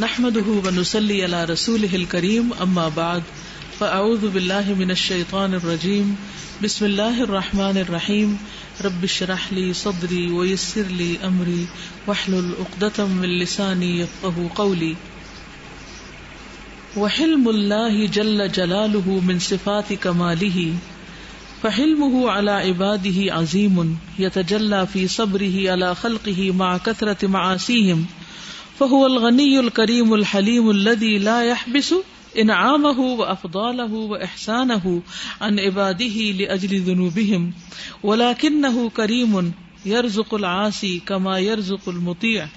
نحمده ونسلي على رسوله الكريم، أما بعد، فأعوذ بالله من الشيطان الرجيم. بسم الله الرحمن الرحيم. رب اشرح لي صدري ويسر لي أمري، واحلل عقدة من لساني يفقه قولي. وحلم الله جل جلاله من صفات كماله، فحلمه على عباده عظيم، يتجلى في صبره على خلقه مع كثرة معاصيهم. فهو الغني الكريم الحليم الذي لا يحبس انعامه وافضاله واحسانه عن عباده لاجل ذنوبهم ولكنه كريم يرزق العاصي كما يرزق المطيع.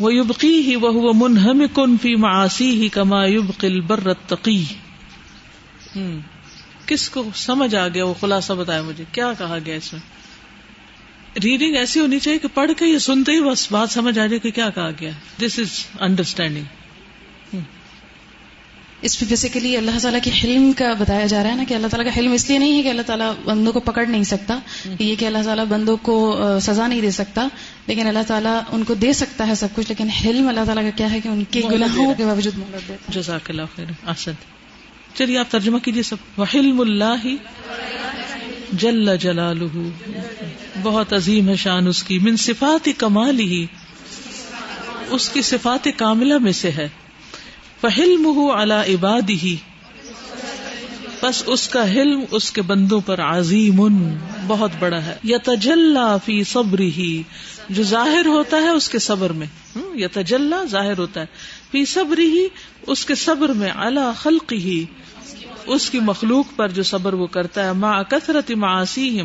ويبقيه وهو منهمك في معاصيه كما يبقي البر التقي. کس کو سمجھ آ گیا وہ خلاصہ بتایا مجھے؟ کیا کہا گیا اس میں؟ ریڈنگ ایسی ہونی چاہیے کہ پڑھ کے یا سنتے ہی بس بات سمجھ آ جائے کہ کیا کہا گیا دس از انڈرسٹینڈنگ اس میں بیسیکلی اللہ تعالیٰ کے حلم کا بتایا جا رہا ہے نا کہ اللہ تعالیٰ کا حلم اس لیے نہیں ہے کہ اللہ تعالیٰ بندوں کو پکڑ نہیں سکتا یہ کہ اللہ تعالیٰ بندوں کو سزا نہیں دے سکتا لیکن اللہ تعالیٰ ان کو دے سکتا ہے سب کچھ لیکن حلم اللہ تعالیٰ کا کیا ہے کہ ان کے گناہوں کے باوجود جزاک اللہ خیر چلیے آپ ترجمہ کیجیے سب۔ وحلم اللہ جل جلالہ۔ بہت عظیم ہے شان اس کی۔ من صفات کمال ہی اس کی صفات کاملہ میں سے ہے۔ فہلم اللہ عباد ہی بس اس کا حلم اس کے بندوں پر عظیم۔ بہت بڑا ہے۔ یا تجلا فی صبر ہی جو ظاہر ہوتا ہے اس کے صبر میں۔ یا تجلا ظاہر ہوتا ہے۔ فی صبر ہی اس کے صبر میں اللہ خلق ہی اس کی مخلوق پر جو صبر وہ کرتا ہے ماں کثرت معاسی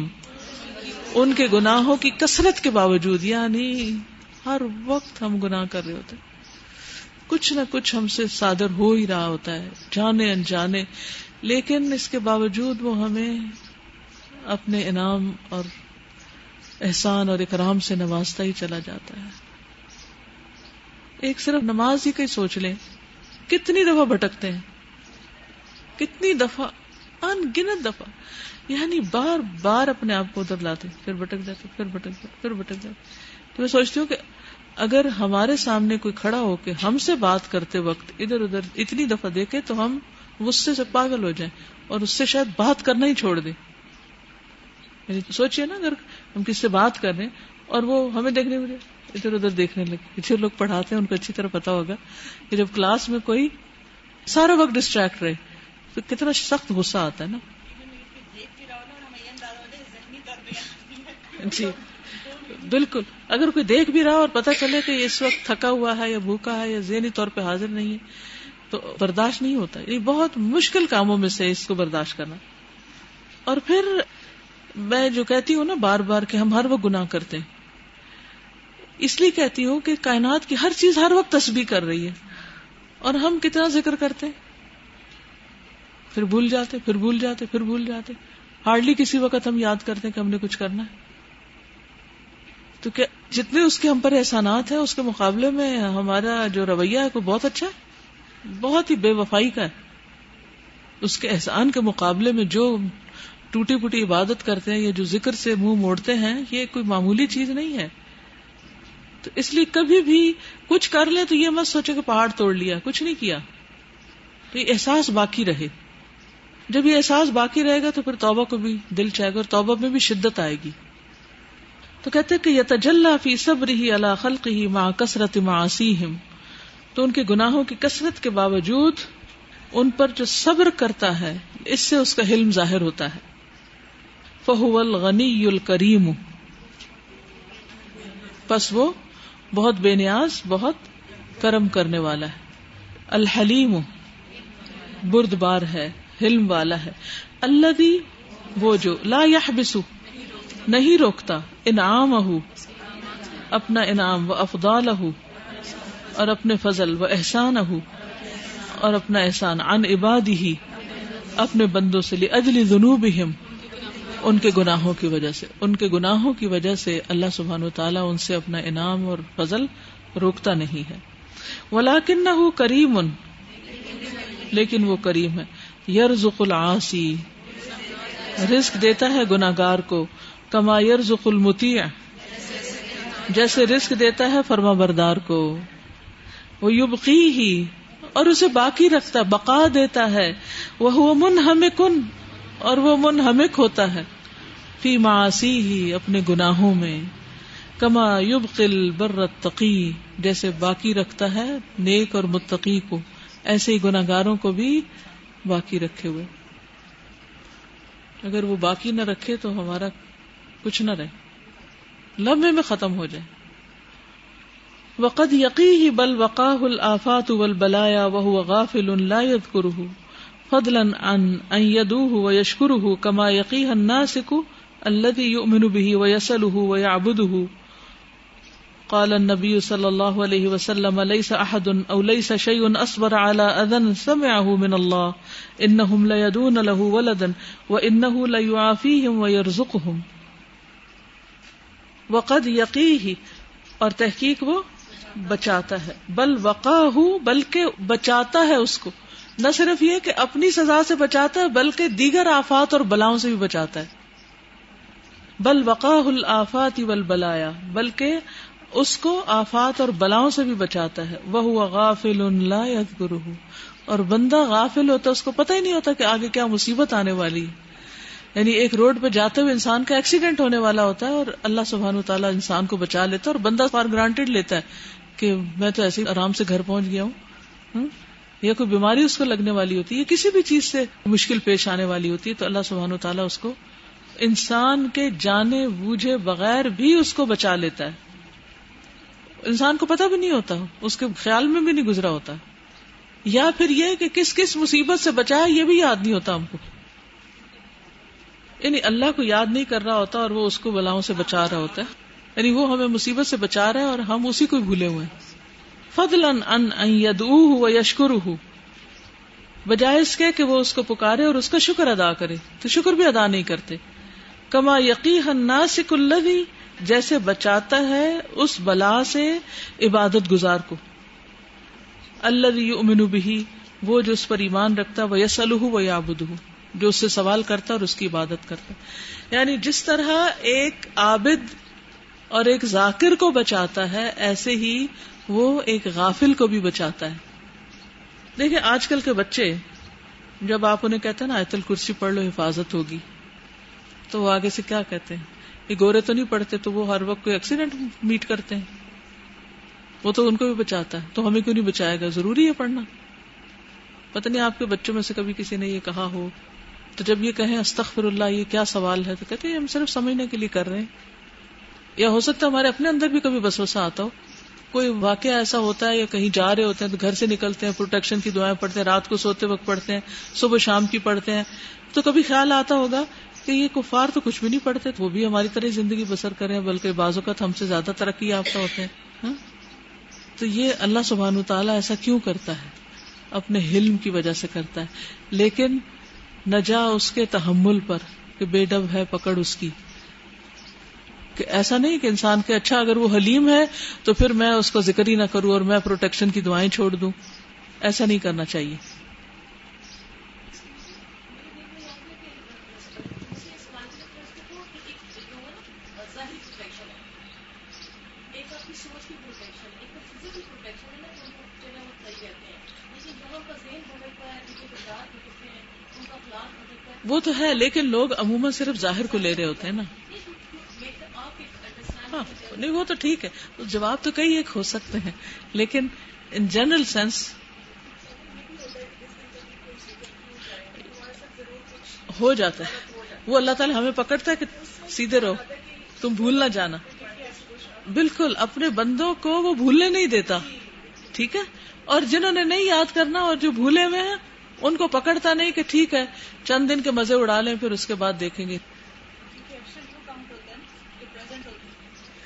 ان کے گناہوں کی کثرت کے باوجود یعنی ہر وقت ہم گناہ کر رہے ہوتے کچھ نہ کچھ ہم سے صادر ہو ہی رہا ہوتا ہے، جانے انجانے، لیکن اس کے باوجود وہ ہمیں اپنے انعام اور احسان اور اکرام سے نوازتا ہی چلا جاتا ہے۔ ایک صرف نماز ہی کہیں سوچ لیں، کتنی دفعہ بھٹکتے ہیں؟ کتنی دفعہ ان گنت دفعہ یعنی بار بار اپنے آپ کو ادھر لاتے، پھر بٹک جاتے، پھر بٹک جاتے، پھر بٹک جاتے۔ تو میں سوچتی ہوں کہ اگر ہمارے سامنے کوئی کھڑا ہو کے ہم سے بات کرتے وقت ادھر ادھر اتنی دفعہ دیکھے تو ہم غصے سے پاگل ہو جائیں اور اس سے شاید بات کرنا ہی چھوڑ دیں۔ یعنی سوچیے نا اگر ہم کس سے بات کر رہے ہیں اور وہ ہمیں دیکھنے مجھے ادھر ادھر دیکھنے لگے۔ جو لوگ پڑھاتے ہیں، ان کو اچھی طرح پتا ہوگا کہ جب کلاس میں کوئی سارا وقت ڈسٹریکٹ رہے تو کتنا سخت غصہ آتا ہے نا؟ جی. بالکل. اگر کوئی دیکھ بھی رہا اور پتا چلے کہ اس وقت تھکا ہوا ہے یا بھوکا ہے یا ذہنی طور پہ حاضر نہیں ہے، تو برداشت نہیں ہوتا. یہ بہت مشکل کاموں میں سے اس کو برداشت کرنا. اور پھر میں جو کہتی ہوں نا بار بار کہ ہم ہر وقت گناہ کرتے ہیں. اس لیے کہتی ہوں کہ کائنات کی ہر چیز ہر وقت تسبیح کر رہی ہے. اور ہم کتنا ذکر کرتے ہیں؟ پھر بھول جاتے، پھر بھول جاتے، پھر بھول جاتے۔ ہارڈلی کسی وقت ہم یاد کرتے کہ ہم نے کچھ کرنا ہے۔ تو کیا جتنے اس کے ہم پر احسانات ہیں، اس کے مقابلے میں ہمارا جو رویہ ہے، وہ بہت اچھا ہے۔ بہت ہی بے وفائی کا ہے۔ اس کے احسان کے مقابلے میں جو ٹوٹی پوٹی عبادت کرتے ہیں یا جو ذکر سے منہ مو موڑتے ہیں، یہ کوئی معمولی چیز نہیں ہے۔ تو اس لیے کبھی بھی کچھ کر لے تو یہ مت سوچے کہ پہاڑ توڑ لیا، کچھ نہیں کیا۔ تو یہ احساس باقی رہے۔ جب یہ احساس باقی رہے گا تو پھر توبہ کو بھی دل چاہے گا اور توبہ میں بھی شدت آئے گی۔ تو کہتے کہ یہ تجلّہ فی صبر ہی اللہ خلق ہی ماں کثرت معصیہم تو ان کے گناہوں کی کثرت کے باوجود ان پر جو صبر کرتا ہے، اس سے اس کا حلم ظاہر ہوتا ہے۔ فہو الغنی الکریم۔ بس وہ بہت بے نیاز، بہت کرم کرنے والا ہے۔ الحلیم برد بار ہے۔ حلم والا ہے۔ اللہ وہ جو لا يحبسو نہیں روکتا انعام اپنا انعام و افضال اور اپنے فضل و احسان اور اپنا احسان ان عباد ہی اپنے بندوں سے لی اجلی جنوب ان کے گناہوں کی وجہ سے۔ ان کے گناہوں کی وجہ سے اللہ سبحان و تعالیٰ ان سے اپنا انعام اور فضل روکتا نہیں ہے۔ ولاکن نہ کریم ان لیکن وہ کریم ہے۔ یرزق العاصی۔ رزق دیتا ہے گناگار کو۔ کما یرزق المتی جیسے رزق دیتا ہے فرما بردار کو۔ وہ یبقی ہی اور اسے باقی رکھتا، بقا دیتا ہے۔ وہ من کن اور وہ منہمک ہوتا ہے۔ فی معاسی ہی اپنے گناہوں میں۔ کما یوب قل برت تقی جیسے باقی رکھتا ہے نیک اور متقی کو۔ ایسے ہی گناگاروں کو بھی باقی رکھے ہوئے۔ اگر وہ باقی نہ رکھے تو ہمارا کچھ نہ رہے۔ لمحے میں ختم ہو جائے۔ وقد یقی ہی بل وقاہ الآفات والبلایا وهو غافل لا يذكره۔ فضلا عن ان يدوه ويشكره كما يقيه الناسك الذي يؤمن به ويسأله ويعبده۔ قال النبي صلى الله عليه وسلم، ليس احد او ليس شيء اصبر على اذن سمعه من الله. انهم لا يدون له ولدا وانه لا يعافيهم ويرزقهم. وقد يقيه، اور تحقیق وہ بچاتا ہے. بل وقا بلکہ بچاتا ہے اس کو. نہ صرف یہ کہ اپنی سزا سے بچاتا ہے، بلکہ دیگر آفات اور بلاؤں سے بھی بچاتا ہے. بل وقا الآفات بلایا بلکہ اس کو آفات اور بلاؤں سے بھی بچاتا ہے۔ وہ غافل لا گرو اور بندہ غافل ہوتا ہے، اس کو پتہ ہی نہیں ہوتا کہ آگے کیا مصیبت آنے والی۔ یعنی ایک روڈ پہ جاتے ہوئے انسان کا ایکسیڈنٹ ہونے والا ہوتا ہے اور اللہ سبحان تعالیٰ انسان کو بچا لیتا ہے اور بندہ فار گرانٹیڈ لیتا ہے کہ میں تو ایسے آرام سے گھر پہنچ گیا ہوں۔ یا کوئی بیماری اس کو لگنے والی ہوتی ہے، یا کسی بھی چیز سے مشکل پیش آنے والی ہوتی ہے، تو اللہ سبحان و تعالیٰ اس کو انسان کے جانے بوجھے بغیر بھی اس کو بچا لیتا ہے۔ انسان کو پتا بھی نہیں ہوتا، اس کے خیال میں بھی نہیں گزرا ہوتا۔ یا پھر یہ کہ کس کس مصیبت سے بچایا یہ بھی یاد نہیں ہوتا ہم کو۔ یعنی اللہ کو یاد نہیں کر رہا ہوتا اور وہ اس کو بلاؤں سے بچا رہا ہوتا ہے۔ یعنی وہ ہمیں مصیبت سے بچا رہا ہے اور ہم اسی کو بھولے ہوئے ہیں۔ فضل ان و یشکر بجائے اس کے کہ وہ اس کو پکارے اور اس کا شکر ادا کرے۔ تو شکر بھی ادا نہیں کرتے۔ کما یقی ناسک الذی جیسے بچاتا ہے اس بلا سے عبادت گزار کو۔ اللہ امن بھی وہ جو اس پر ایمان رکھتا وہ یس و یابد جو اس سے سوال کرتا اور اس کی عبادت کرتا۔ یعنی جس طرح ایک عابد اور ایک ذاکر کو بچاتا ہے، ایسے ہی وہ ایک غافل کو بھی بچاتا ہے۔ دیکھیں، آج کل کے بچے، جب آپ انہیں کہتے ہیں نا ایتل کرسی پڑھ لو، حفاظت ہوگی، تو وہ آگے سے کیا کہتے ہیں؟ یہ گورے تو نہیں پڑھتے، تو وہ ہر وقت کوئی ایکسیڈنٹ میٹ کرتے ہیں۔ وہ تو ان کو بھی بچاتا ہے، تو ہمیں کیوں نہیں بچائے گا؟ ضروری ہے پڑھنا۔ پتہ نہیں آپ کے بچوں میں سے کبھی کسی نے یہ کہا ہو۔ تو جب یہ کہیں استخر اللہ یہ کیا سوال ہے؟ تو کہتے ہیں، ہم صرف سمجھنے کے لیے کر رہے ہیں۔ یا ہو سکتا ہے ہمارے اپنے اندر بھی کبھی بس وسا آتا ہو۔ کوئی واقعہ ایسا ہوتا ہے یا کہیں جا رہے ہوتے ہیں، تو گھر سے نکلتے ہیں پروٹیکشن کی دعائیں پڑھتے ہیں، رات کو سوتے وقت پڑھتے ہیں، صبح شام کی پڑھتے ہیں۔ تو کبھی خیال آتا ہوگا کہ یہ کفار تو کچھ بھی نہیں پڑھتے وہ بھی ہماری طرح زندگی بسر کریں، بلکہ بعض اوقات ہم سے زیادہ ترقی یافتہ ہوتے ہیں ہاں؟ تو یہ اللہ سبحان تعالیٰ ایسا کیوں کرتا ہے؟ اپنے حلم کی وجہ سے کرتا ہے۔ لیکن نہ جا اس کے تحمل پر کہ بے ڈب ہے، پکڑ اس کی۔ کہ ایسا نہیں کہ انسان کے اچھا اگر وہ حلیم ہے، تو پھر میں اس کو ذکر ہی نہ کروں اور میں پروٹیکشن کی دعائیں چھوڑ دوں۔ ایسا نہیں کرنا چاہیے۔ وہ تو ہے، لیکن لوگ عموماً صرف ظاہر کو لے رہے ہوتے ہیں نا۔ ہاں نہیں، وہ تو ٹھیک ہے۔ جواب تو کئی ایک ہو سکتے ہیں، لیکن ان جنرل سینس ہو جاتا ہے۔ وہ اللہ تعالیٰ ہمیں پکڑتا ہے کہ سیدھے رہو، تم بھول نہ جانا۔ بالکل، اپنے بندوں کو وہ بھولنے نہیں دیتا۔ ٹھیک ہے؟ اور جنہوں نے نہیں یاد کرنا اور جو بھولے ہوئے ہیں ان کو پکڑتا نہیں کہ ٹھیک ہے، چند دن کے مزے اڑا لیں، پھر اس کے بعد دیکھیں گے۔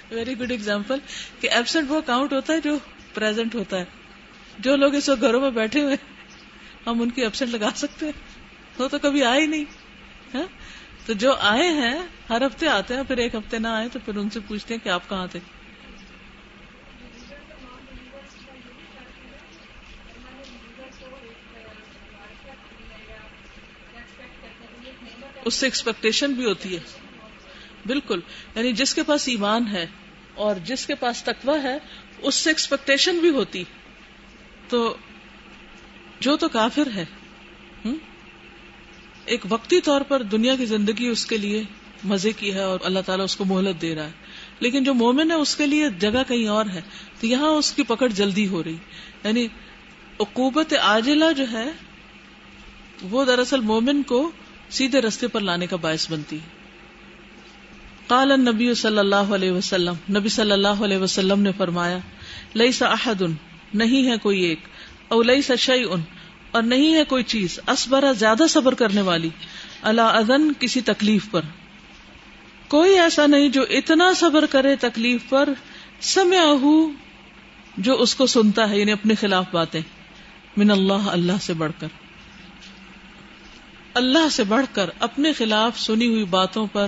ویری گڈ ایگزامپل کہ ایبسنٹ وہ کاؤنٹ ہوتا ہے جو پرزینٹ ہوتا ہے۔ جو لوگ اس وقت گھروں میں بیٹھے ہوئے ہم ان کی ایبسنٹ لگا سکتے ہیں۔ وہ تو کبھی آئے نہیں۔ ہاں؟ تو جو آئے ہیں، ہر ہفتے آتے ہیں، پھر ایک ہفتے نہ آئے تو پھر ان سے پوچھتے ہیں کہ آپ کہاں تھے۔ اس سے ایکسپیکٹیشن بھی ہوتی ہے۔ بالکل۔ یعنی جس کے پاس ایمان ہے اور جس کے پاس تقوی ہے، اس سے ایکسپیکٹیشن بھی ہوتی۔ تو جو تو کافر ہے ایک وقتی طور پر دنیا کی زندگی اس کے لیے مزے کی ہے اور اللہ تعالیٰ اس کو مہلت دے رہا ہے۔ لیکن جو مومن ہے، اس کے لیے جگہ کہیں اور ہے۔ تو یہاں اس کی پکڑ جلدی ہو رہی۔ یعنی عقوبت عاجلہ جو ہے، وہ دراصل مومن کو سیدھے رستے پر لانے کا باعث بنتی ہے۔ قال نبی صلی اللہ علیہ وسلم، نبی صلی اللہ علیہ وسلم نے فرمایا لئی سا احد ان نہیں ہے کوئی ایک، او لئی سا شعی ان اور نہیں ہے کوئی چیز اسبرا زیادہ صبر کرنے والی اللہ ادن کسی تکلیف پر۔ کوئی ایسا نہیں جو اتنا صبر کرے تکلیف پر سمیا جو اس کو سنتا ہے یعنی اپنے خلاف باتیں۔ من اللہ اللہ سے بڑھ کر۔ اللہ سے بڑھ کر اپنے خلاف سنی ہوئی باتوں پر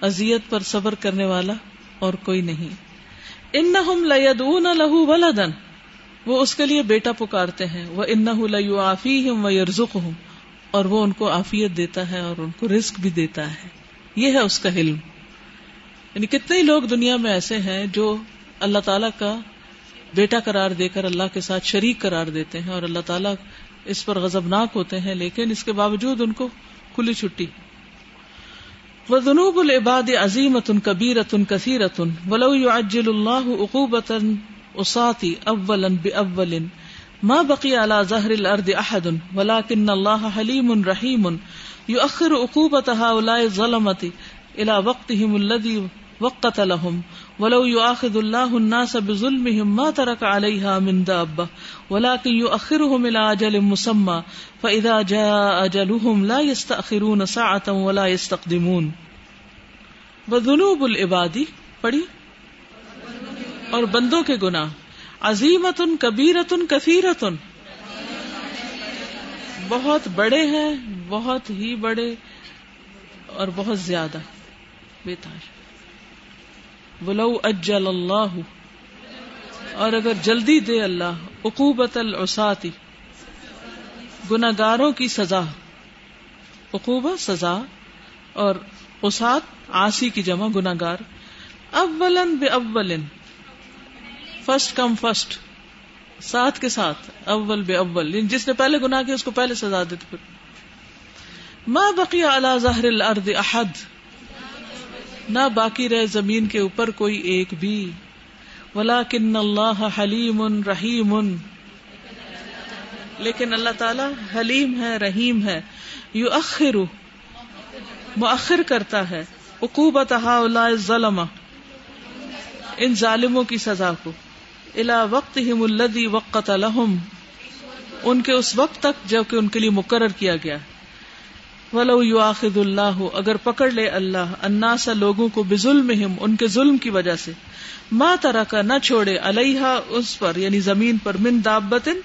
ازیت پر صبر کرنے والا اور کوئی نہیں۔ ان نہ لہو ولدن وہ اس کے لیے بیٹا پکارتے ہیں۔ وہ ان لو آفی ہوں وہ یرزک ہوں اور وہ ان کو آفیت دیتا ہے اور ان کو رسک بھی دیتا ہے۔ یہ ہے اس کا علم یعنی کتنے ہی لوگ دنیا میں ایسے ہیں جو اللہ تعالی کا بیٹا قرار دے کر اللہ کے ساتھ شریک قرار دیتے ہیں اور اللہ تعالیٰ اس پر غزبناک ہوتے ہیں، لیکن اس کے باوجود ان کو کھلی چھٹی۔ وہ جنوب العباد عظیمت ان کبیرت ان کثیرت ان ولو اجل اللہ عقوبت اساتی اول اول ما بقی على ظهر الارض احد ولكن الله حليم رحيم يؤخر عقوبة هؤلاء الظلمة الى وقتهم الذي وقت لهم ولو يؤاخذ الله الناس بظلمهم ما ترك عليها من دابة ولكن يؤخرهم الى اجل مسمى فاذا جاء اجلهم لا يستأخرون ساعة ولا يستقدمون. وذنوب العباد، پڑھی؟ اور بندوں کے گنا عظیمت ان کبیرت کثیرت بہت بڑے ہیں، بہت ہی بڑے اور بہت زیادہ. بےتاش بلو اجل اللہ، اور اگر جلدی دے اللہ، عقوبت العساتی گناگاروں کی سزا۔ عقوبت سزا، اور اسات آسی کی جمع گناگار اولن بے اولن فرسٹ کم فرسٹ ساتھ کے ساتھ، اول بے اول یعنی جس نے پہلے گنا کیا اس کو پہلے سزا دیتے۔ پھر ماں بقی اعلی ظاہر الارض احد نہ باقی رہے زمین کے اوپر کوئی ایک بھی۔ ولا کن اللہ حلیم رحیم لیکن اللہ تعالی حلیم ہے، رحیم ہے۔ یو اخر مؤخر کرتا ہے۔ عقوبت ظلم ان ظالموں کی سزا کو۔ الا وقت ہی ملدی وقت الحم ان کے اس وقت تک جبکہ ان کے لیے مقرر کیا گیا۔ ولو یو آخد اللہ اگر پکڑ لے اللہ انا سا لوگوں کو بے ظلم ان کے ظلم کی وجہ سے۔ ماں طرح کا نہ چھوڑے الحا اس پر یعنی زمین پر، من دابتن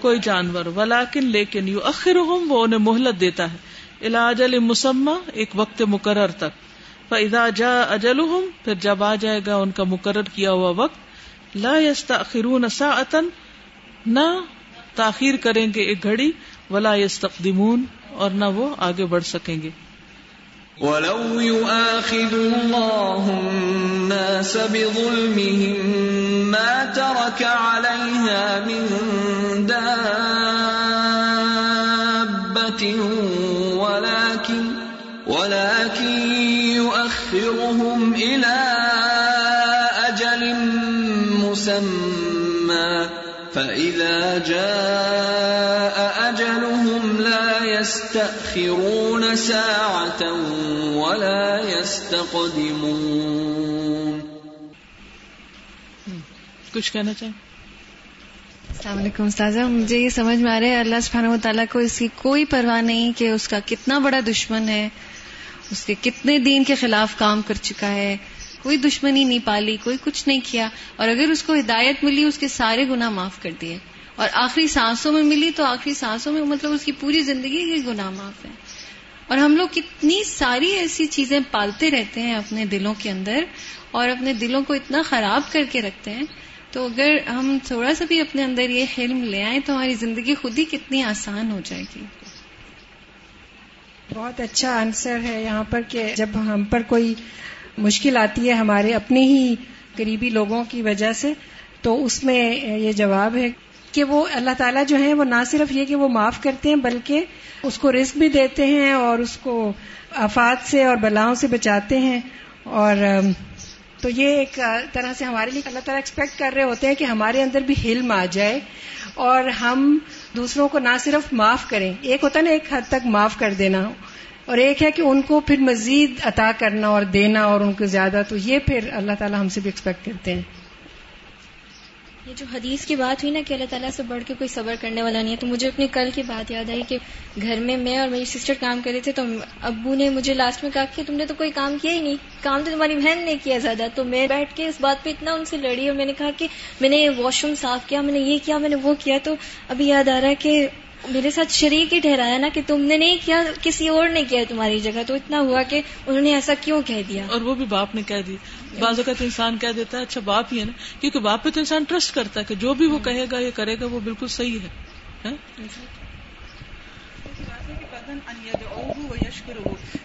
کوئی جانور۔ ولاکن لیکن یو اخر ہوں وہ انہیں مہلت دیتا ہے۔ علاج مسمہ ایک وقت مقرر تک۔ فضا جا اجل پھر جب آ جائے گا ان کا مقرر کیا ہوا وقت، لا يستأخرون ساعتا نہ تاخیر کریں گے ایک گھڑی۔ ولا يستقدمون اور نہ وہ آگے بڑھ سکیں گے۔ ولو يؤاخذ الله الناس بظلمهم ما ترك عليها من دابة ولكن ولكن يؤخرهم إلى فإذا جاء يستأخرون ساعة ولا يستقدمون. کچھ کہنا چاہیں؟ السلام علیکم استاذہ مجھے یہ سمجھ میں آ رہا ہے اللہ سبحانہ و تعالیٰ کو اس کی کوئی پرواہ نہیں کہ اس کا کتنا بڑا دشمن ہے اس کے کتنے دین کے خلاف کام کر چکا ہے۔ کوئی دشمنی نہیں پالی کوئی کچھ نہیں کیا۔ اور اگر اس کو ہدایت ملی اس کے سارے گناہ معاف کر دیے۔ اور آخری سانسوں میں ملی تو آخری سانسوں میں مطلب اس کی پوری زندگی کے گناہ معاف ہے۔ اور ہم لوگ کتنی ساری ایسی چیزیں پالتے رہتے ہیں اپنے دلوں کے اندر اور اپنے دلوں کو اتنا خراب کر کے رکھتے ہیں۔ تو اگر ہم تھوڑا سا بھی اپنے اندر یہ حلم لے آئیں تو ہماری زندگی خود ہی کتنی آسان ہو جائے گی۔ بہت اچھا آنسر ہے یہاں پر کہ جب ہم پر کوئی مشکل آتی ہے ہمارے اپنے ہی قریبی لوگوں کی وجہ سے تو اس میں یہ جواب ہے کہ وہ اللہ تعالیٰ جو ہے وہ نہ صرف یہ کہ وہ معاف کرتے ہیں بلکہ اس کو رزق بھی دیتے ہیں اور اس کو آفات سے اور بلاؤں سے بچاتے ہیں اور تو یہ ایک طرح سے ہمارے لیے اللہ تعالیٰ ایکسپیکٹ کر رہے ہوتے ہیں کہ ہمارے اندر بھی حلم آ جائے اور ہم دوسروں کو نہ صرف معاف کریں، ایک ہوتا ہے نا ایک حد تک معاف کر دینا اور ایک ہے کہ ان کو پھر مزید عطا کرنا اور دینا اور ان کو زیادہ، تو یہ پھر اللہ تعالیٰ ہم سے بھی ایکسپیکٹ کرتے ہیں۔ یہ جو حدیث کی بات ہوئی نا کہ اللہ تعالیٰ سے بڑھ کے کوئی صبر کرنے والا نہیں ہے، تو مجھے اپنی کل کی بات یاد آئی کہ گھر میں میں اور میری سسٹر کام کر رہے تھے، تو ابو نے مجھے لاسٹ میں کہا کہ تم نے تو کوئی کام کیا ہی نہیں، کام تو تمہاری بہن نے کیا زیادہ، تو میں بیٹھ کے اس بات پہ اتنا ان سے لڑی اور میں نے کہا کہ میں نے واش روم صاف کیا، میں نے یہ کیا، میں نے وہ کیا، تو ابھی یاد آ رہا ہے کہ میرے ساتھ شریک ہی ٹھہرایا نا کہ تم نے نہیں کیا، کسی اور نے کیا تمہاری جگہ، تو اتنا ہوا کہ انہوں نے ایسا کیوں کہہ دیا؟ اور وہ بھی باپ نے کہہ دی۔ بعض اوقات انسان کہہ دیتا ہے اچھا باپ ہی ہے نا، کیونکہ باپ پہ تو انسان ٹرسٹ کرتا ہے کہ جو بھی وہ کہے گا یا کرے گا وہ بالکل صحیح ہے۔ ہاں؟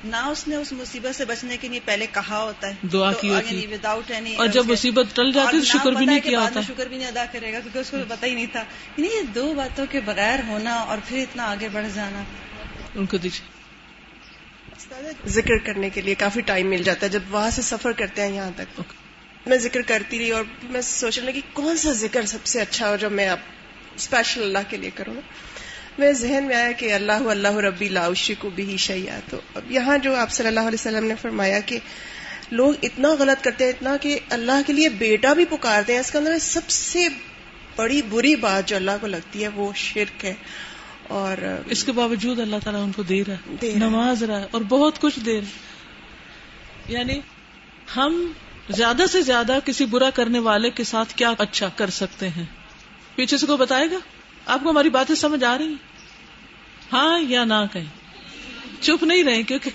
نہ اس نے اس مصیبت سے بچنے کے لیے پہلے کہا ہوتا ہے. دعا کی ہوتی وداؤٹ اینی اور جب مصیبت ٹل جاتی تو شکر بھی نہیں کیا ہوتا. شکر بھی نہیں ادا کرے گا کیونکہ اس کو پتا ہی نہیں تھا. یعنی یہ دو باتوں کے بغیر ہونا اور پھر اتنا آگے بڑھ جانا. ان کو دیجیے ذکر کرنے کے لیے کافی ٹائم مل جاتا ہے جب وہاں سے سفر کرتے ہیں یہاں تک. میں ذکر کرتی رہی اور میں سوچنے لگی کون سا ذکر سب سے اچھا ہو جو میں اب اسپیشل اللہ کے لیے کروں میرے ذہن میں آیا کہ اللہ اللہ ربی لاؤشی کو بھی شیا تو اب یہاں جو آپ صلی اللہ علیہ وسلم نے فرمایا کہ لوگ اتنا غلط کرتے ہیں اتنا کہ اللہ کے لیے بیٹا بھی پکارتے ہیں اس کے اندر سب سے بڑی بری بات جو اللہ کو لگتی ہے وہ شرک ہے۔ اور اس کے باوجود اللہ تعالیٰ ان کو دے رہا ہے نماز رہا ہے۔ اور بہت کچھ دے رہا یعنی ہم زیادہ سے زیادہ کسی برا کرنے والے کے ساتھ کیا اچھا کر سکتے ہیں؟ پیچھے سے کو بتائے گا؟ آپ کو ہماری باتیں سمجھ آ رہی ہاں یا نہ کہیں؟ چپ نہیں رہے کیونکہ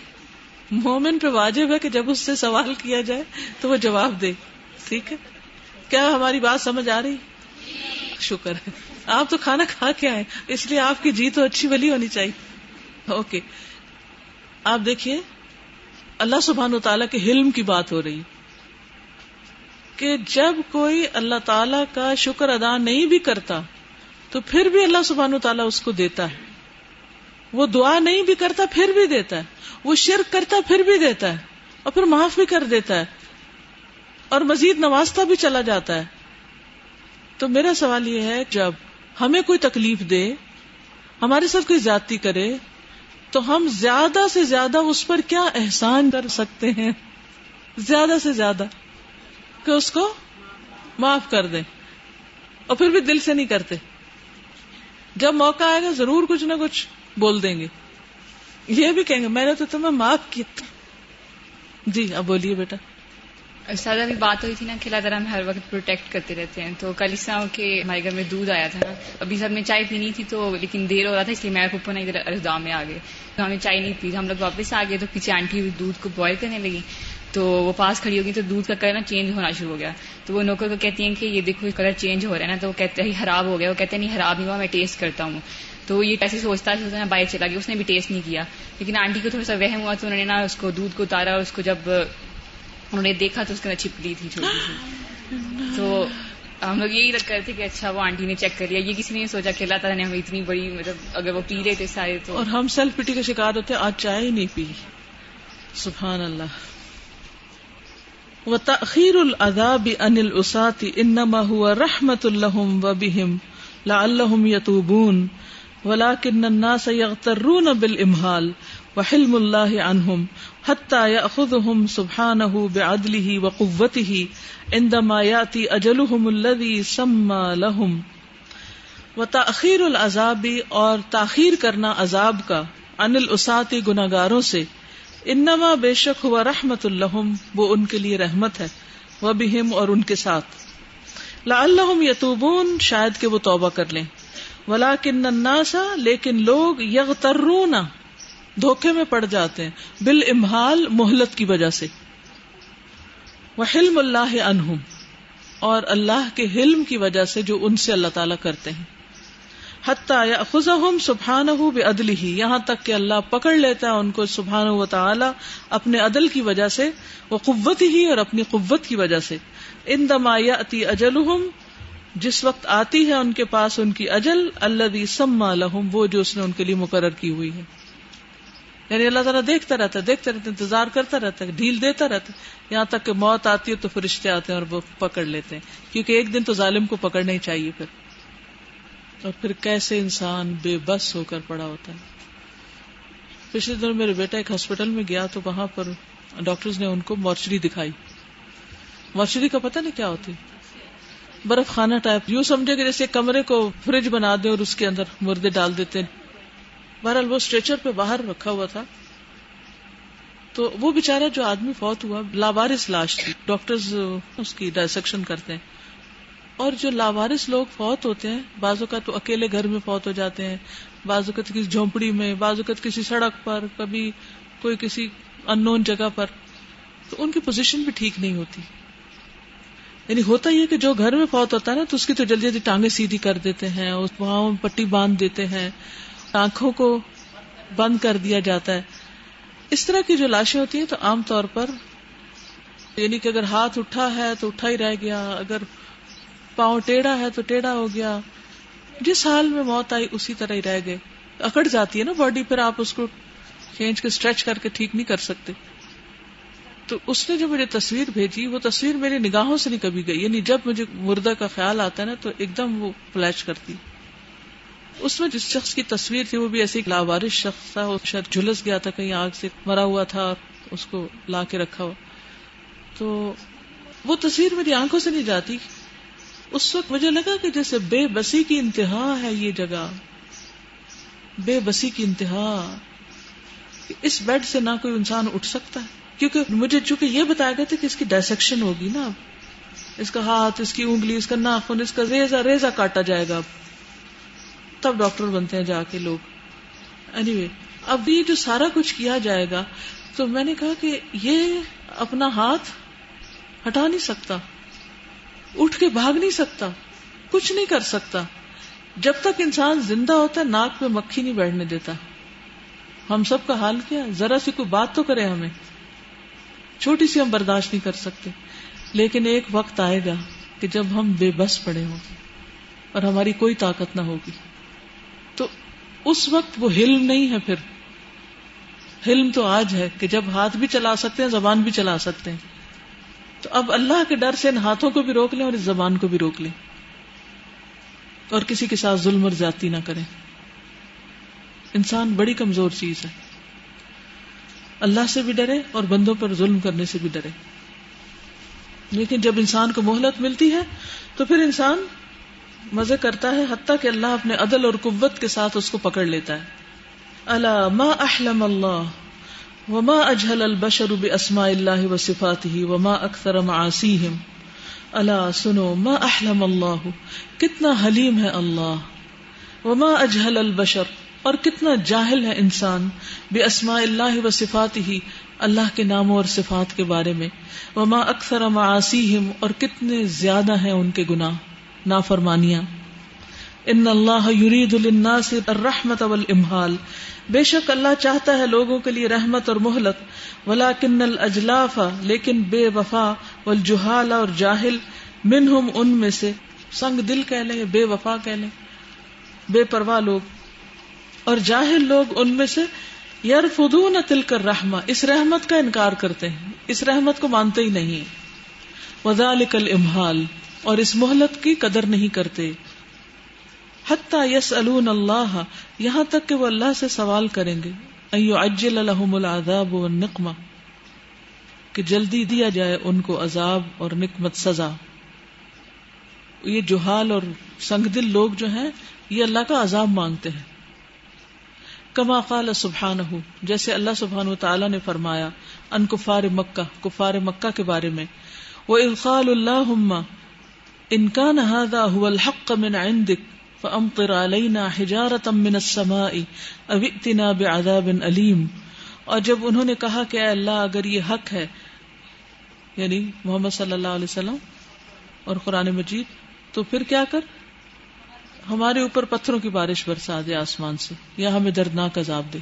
مومن پہ واجب ہے کہ جب اس سے سوال کیا جائے تو وہ جواب دے۔ ٹھیک ہے؟ کیا ہماری بات سمجھ آ رہی؟ شکر ہے۔ آپ تو کھانا کھا کے آئے اس لیے آپ کی جی تو اچھی بلی ہونی چاہیے۔ اوکے۔ آپ دیکھیے، اللہ سبحان و تعالیٰ کے حلم کی بات ہو رہی کہ جب کوئی اللہ تعالی کا شکر ادا نہیں بھی کرتا تو پھر بھی اللہ سبحان و تعالیٰ اس کو دیتا ہے۔ وہ دعا نہیں بھی کرتا پھر بھی دیتا ہے۔ وہ شرک کرتا پھر بھی دیتا ہے۔ اور پھر معاف بھی کر دیتا ہے۔ اور مزید نوازتا بھی چلا جاتا ہے۔ تو میرا سوال یہ ہے، جب ہمیں کوئی تکلیف دے، ہمارے ساتھ کوئی زیادتی کرے، تو ہم زیادہ سے زیادہ اس پر کیا احسان کر سکتے ہیں؟ زیادہ سے زیادہ کہ اس کو معاف کر دیں۔ اور پھر بھی دل سے نہیں کرتے۔ جب موقع آئے گا، ضرور کچھ نہ کچھ بول دیں گے۔ یہ بھی کہیں گے، میں نے تو تمہیں معاف کیا جی اب بولیے بیٹا۔ استاد، ابھی بات ہوئی تھی نا کہ اللہ تعالیٰ ہم ہر وقت پروٹیکٹ کرتے رہتے ہیں۔ تو کل اس طرح کے ہمارے گھر میں دودھ آیا تھا نا۔ ابھی سب نے چائے پینی تھی تو، لیکن دیر ہو رہا تھا، اس لیے میں پپا نا ادھر ارزدام میں آ گئے تو ہمیں چائے نہیں پی ہم لوگ واپس آ گئے تو پیچھے آنٹی دودھ کو بوائل کرنے لگی۔ تو وہ پاس کھڑی ہوگی تو دودھ کا کلر نا چینج ہونا شروع ہو گیا۔ تو وہ نوکر کو کہتی ہیں کہ یہ دیکھو کلر چینج ہو رہا ہے نا، تو وہ کہتے ہیں خراب ہو گیا۔ وہ کہتے ہیں نہیں، خراب نہیں ہوا، میں ٹیسٹ کرتا ہوں۔ تو یہ کیسے سوچتا سوچتا باہر چلا گیا، اس نے بھی ٹیسٹ نہیں کیا۔ لیکن آنٹی کو تھوڑا سا وہم ہوا تو انہوں نے نا اس کو دودھ کو اتارا اور اس کو جب انہوں نے دیکھا تو اس کے اندر چھپلی تھی چھوٹی سی۔ تو ہم لوگ یہی رکھ کر تھے کہ اچھا وہ آنٹی نے چیک کر لیا۔ یہ کسی نے سوچا کہ اللہ تعالیٰ نے ہمیں اتنی بڑی مطلب اگر وہ پی رہے تھے سارے تو۔ اور ہم سیلف پٹی کا شکار ہوتے آج چائے نہیں پی۔ سبحان اللہ۔ و تخیر العذاب ان الاسات انما هو رحمت الحم و لهم وبهم لعلهم يتوبون. ولكن الناس يغترون بالامهال وحلم الله عنهم حتى ياخذهم سبحانه بعدله وقوته عندما ياتي اجلهم الذي سمى لهم. وتاخير العذاب اور تاخیر کرنا عذاب کا ان الاسات گناہگاروں سے انما بے شک ہوا رحمت الحم وہ ان کے لیے رحمت ہے وہ بہم اور ان کے ساتھ۔ لا اللہ یتوبون، شاید کہ وہ توبہ کر لیں۔ ولا کن لیکن لوگ یغ دھوکے میں پڑ جاتے ہیں بال امہال محلت کی وجہ سے۔ وہ حلم اللہ انہم اور اللہ کے حلم کی وجہ سے جو ان سے اللہ تعالی کرتے ہیں۔ حتیٰ خزم سبحان بے عدل ہی یہاں تک کہ اللہ پکڑ لیتا ہے ان کو سبحان و تعالی اپنے عدل کی وجہ سے وہ قوت ہی اور اپنی قوت کی وجہ سے. ان دما اجل جس وقت آتی ہے ان کے پاس ان کی اجل اللہ سما لہم وہ جو اس نے ان کے لیے مقرر کی ہوئی ہے. یعنی اللہ تعالیٰ دیکھتا رہتا ہے، دیکھتا رہتا ہے، انتظار کرتا رہتا ہے، ڈھیل دیتا رہتا ہے. یہاں تک کہ موت آتی ہے تو فرشتے آتے ہیں اور وہ پکڑ لیتے ہیں. کیونکہ ایک دن تو ظالم کو پکڑنا ہی چاہیے پھر. اور پھر کیسے انسان بے بس ہو کر پڑا ہوتا ہے۔ پچھلے دنوں میرے بیٹا ایک ہاسپٹل میں گیا تو وہاں پر ڈاکٹرز نے ان کو مارچری دکھائی۔ مارچری کا پتہ نہیں کیا ہوتی۔ برف خانہ ٹائپ۔ یوں سمجھے کہ جیسے کمرے کو فریج بنا دے اور اس کے اندر مردے ڈال دیتے بہرحال وہ اسٹریچر پہ باہر رکھا ہوا تھا۔ تو وہ بےچارا جو آدمی فوت ہوا لاوارس لاش تھی۔ ڈاکٹرز اس کی ڈائسیکشن کرتے ہیں۔ اور جو لاوارس لوگ فوت ہوتے ہیں، بعض اوقات تو اکیلے گھر میں فوت ہو جاتے ہیں، بعض اوقات کسی جھونپڑی میں، بعض اوقات کسی سڑک پر، کبھی کوئی کسی ان نون جگہ پر۔ تو ان کی پوزیشن بھی ٹھیک نہیں ہوتی۔ یعنی ہوتا یہ کہ جو گھر میں فوت ہوتا ہے نا، تو اس کی تو جلدی جلدی ٹانگیں سیدھی کر دیتے ہیں وہاں پٹی باندھ دیتے ہیں، آنکھوں کو بند کر دیا جاتا ہے۔ اس طرح کی جو لاشیں ہوتی ہیں، تو عام طور پر یعنی کہ اگر ہاتھ اٹھا ہے تو اٹھا ہی رہ گیا، اگر پاؤں ٹیڑھا ہے تو ٹیڑھا ہو گیا۔ جس حال میں موت آئی، اسی طرح ہی رہ گئے۔ اکڑ جاتی ہے نا باڈی پھر آپ اس کو کھینچ کے اسٹریچ کر کے ٹھیک نہیں کر سکتے۔ تو اس نے جو مجھے تصویر بھیجی، وہ تصویر میری نگاہوں سے نہیں کبھی گئی۔ یعنی جب مجھے مردہ کا خیال آتا ہے نا، تو ایک دم وہ فلیش کرتی۔ اس میں جس شخص کی تصویر تھی، وہ بھی ایسے لاوارش شخص تھا۔ وہ شاید جھلس گیا تھا، کہیں آگ سے مرا ہوا تھا اس کو لا کے رکھا ہوا۔ تو وہ تصویر میری آنکھوں سے نہیں جاتی۔ اس وقت مجھے لگا کہ جیسے بے بسی کی انتہا ہے یہ جگہ۔ بے بسی کی انتہا۔ اس بیڈ سے نہ کوئی انسان اٹھ سکتا ہے۔ کیونکہ مجھے چونکہ یہ بتایا گیا تھا کہ اس کی ڈائسیکشن ہوگی نا۔ اب اس کا ہاتھ اس کی انگلی اس کا ناخن اس کا ریزا ریزا کاٹا جائے گا اب۔ تب ڈاکٹر بنتے ہیں جا کے لوگ۔ اینی anyway, اب یہ جو سارا کچھ کیا جائے گا تو میں نے کہا کہ یہ اپنا ہاتھ ہٹا نہیں سکتا۔ اٹھ کے بھاگ نہیں سکتا، کچھ نہیں کر سکتا۔ جب تک انسان زندہ ہوتا ہے، ناک پہ مکھی نہیں بیٹھنے دیتا۔ ہم سب کا حال کیا؟ ذرا سی کوئی بات تو کرے ہمیں۔ چھوٹی سی ہم برداشت نہیں کر سکتے۔ لیکن ایک وقت آئے گا کہ جب ہم بے بس پڑے ہوں گے اور ہماری کوئی طاقت نہ ہوگی۔ تو اس وقت وہ حلم نہیں ہے پھر۔ حلم تو آج ہے کہ جب ہاتھ بھی چلا سکتے ہیں، زبان بھی چلا سکتے ہیں۔ تو اب اللہ کے ڈر سے ان ہاتھوں کو بھی روک لیں اور اس زبان کو بھی روک لیں۔ اور کسی کے ساتھ ظلم اور زیادتی نہ کریں۔ انسان بڑی کمزور چیز ہے۔ اللہ سے بھی ڈرے اور بندوں پر ظلم کرنے سے بھی ڈرے۔ لیکن جب انسان کو مہلت ملتی ہے تو پھر انسان مزے کرتا ہے، حتیٰ کہ اللہ اپنے عدل اور قوت کے ساتھ اس کو پکڑ لیتا ہے۔ اللہ ما احلم اللہ۔ وما اجہل البشر باسماء اللہ و صفاته وما اکثر معاصیہم اللہ سنو، ما احلم اللہ کتنا حلیم ہے اللہ. وما اجہل البشر؟ اور کتنا جاہل ہے انسان بے اسماء اللہ و صفات ہی اللہ کے ناموں اور صفات کے بارے میں. وما اکثر معاصیہم اور کتنے زیادہ ہیں ان کے گناہ، نافرمانیاں. ان اللہ یرید للناس الرحمت والامحال بے شک اللہ چاہتا ہے لوگوں کے لیے رحمت اور مہلت، ولیکن الاجلاف لیکن بے وفا، والجہال اور جاہل، منہم ان میں سے، سنگ دل کہہ لیں، بے وفا کہہ لیں، بے پرواہ لوگ۔ اور جاہل لوگ ان میں سے یار فدون تل کر رحما اس رحمت کا انکار کرتے ہیں، اس رحمت کو مانتے ہی نہیں۔ وزال امحال اور اس مہلت کی قدر نہیں کرتے۔ حتیٰ یس اللہ، یہاں تک کہ وہ اللہ سے سوال کریں گے ایو اجل الحم العذاب و نقمہ کہ جلدی دیا جائے ان کو عذاب اور نکمت سزا۔ یہ جوہال اور سنگ دل لوگ جو ہیں، یہ اللہ کا عذاب مانگتے ہیں۔ کما قال سبحان جیسے اللہ سبحان و تعالیٰ نے فرمایا، ان کفار مکہ کفار مکہ کے بارے میں وہ القال اللہ انکان هذا هو الحق من عندك فامطر علينا حجارة من السماء او ائتنا بعذاب علیم اور جب انہوں نے کہا کہ اے اللہ، اگر یہ حق ہے یعنی محمد صلی اللہ علیہ وسلم اور قرآن مجید، تو پھر کیا کر؟ ہمارے اوپر پتھروں کی بارش برسا دے آسمان سے، یا ہمیں دردناک عذاب دے۔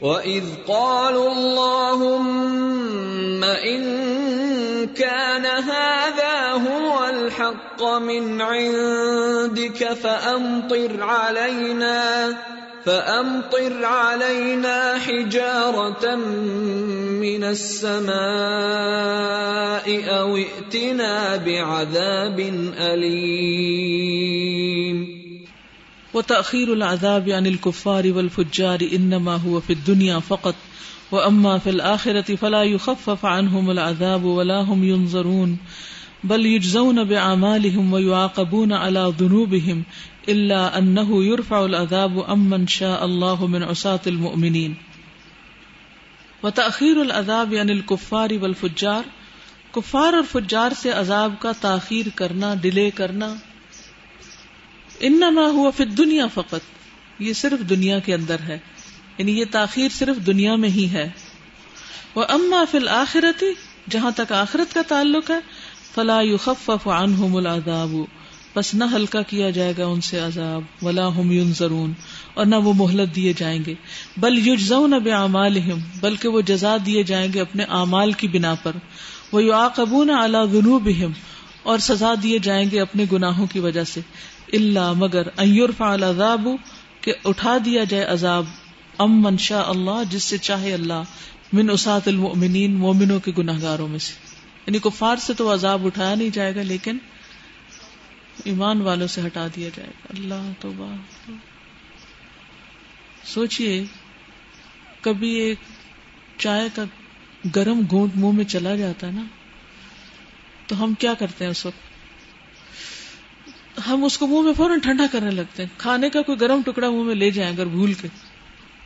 وَإِذْ قَالُوا اللَّهُمَّ إِن كَانَ هَذَا هُوَ الحق من عندك فأمطر علينا فأمطر علينا حجارة من السماء أو ائتنا بعذاب وہ وتأخير العذاب عن الكفار والفجار إنما هو في الدنيا فقط. وأما في الآخرة فلا يخفف عنهم العذاب ولا هم ينظرون. بل يجزون بعمالهم ويعاقبون على ذنوبهم إلا أنه يرفع العذاب أمن شاء الله من عصاة المؤمنين. وتأخير العذاب عن الكفار والفجار. کفار اور فجار سے عذاب کا تاخیر کرنا، ڈیلے کرنا انما ہوا فی دنیا فقط، یہ صرف دنیا کے اندر ہے یعنی یہ تاخیر صرف دنیا میں ہی ہے۔ وہ اما فی الآخرتی جہاں تک آخرت کا تعلق ہے، فلا يخفف عنهم العذاب، بس نہ ہلکا کیا جائے گا ان سے عذاب، ولا هم ينظرون اور نہ وہ مہلت دیے جائیں گے۔ بل یجزون بعمالهم بلکہ وہ جزا دیے جائیں گے اپنے اعمال کی بنا پر۔ وہ يعاقبون على ذنوبهم اور سزا دیے جائیں گے اپنے گناہوں کی وجہ سے۔ اللہ مگر ان العذاب، کہ اٹھا دیا جائے عذاب ام من شاء اللہ، جس سے چاہے اللہ، من اسات المؤمنین، مومنوں کے گناہ گاروں میں سے۔ یعنی کفار سے تو عذاب اٹھایا نہیں جائے گا، لیکن ایمان والوں سے ہٹا دیا جائے گا۔ اللہ تو سوچئے، کبھی ایک چائے کا گرم گھونٹ منہ میں چلا جاتا ہے نا، تو ہم کیا کرتے ہیں اس وقت؟ ہم اس کو منہ میں فوراً ٹھنڈا کرنے لگتے ہیں۔ کھانے کا کوئی گرم ٹکڑا منہ میں لے جائیں اگر بھول کے۔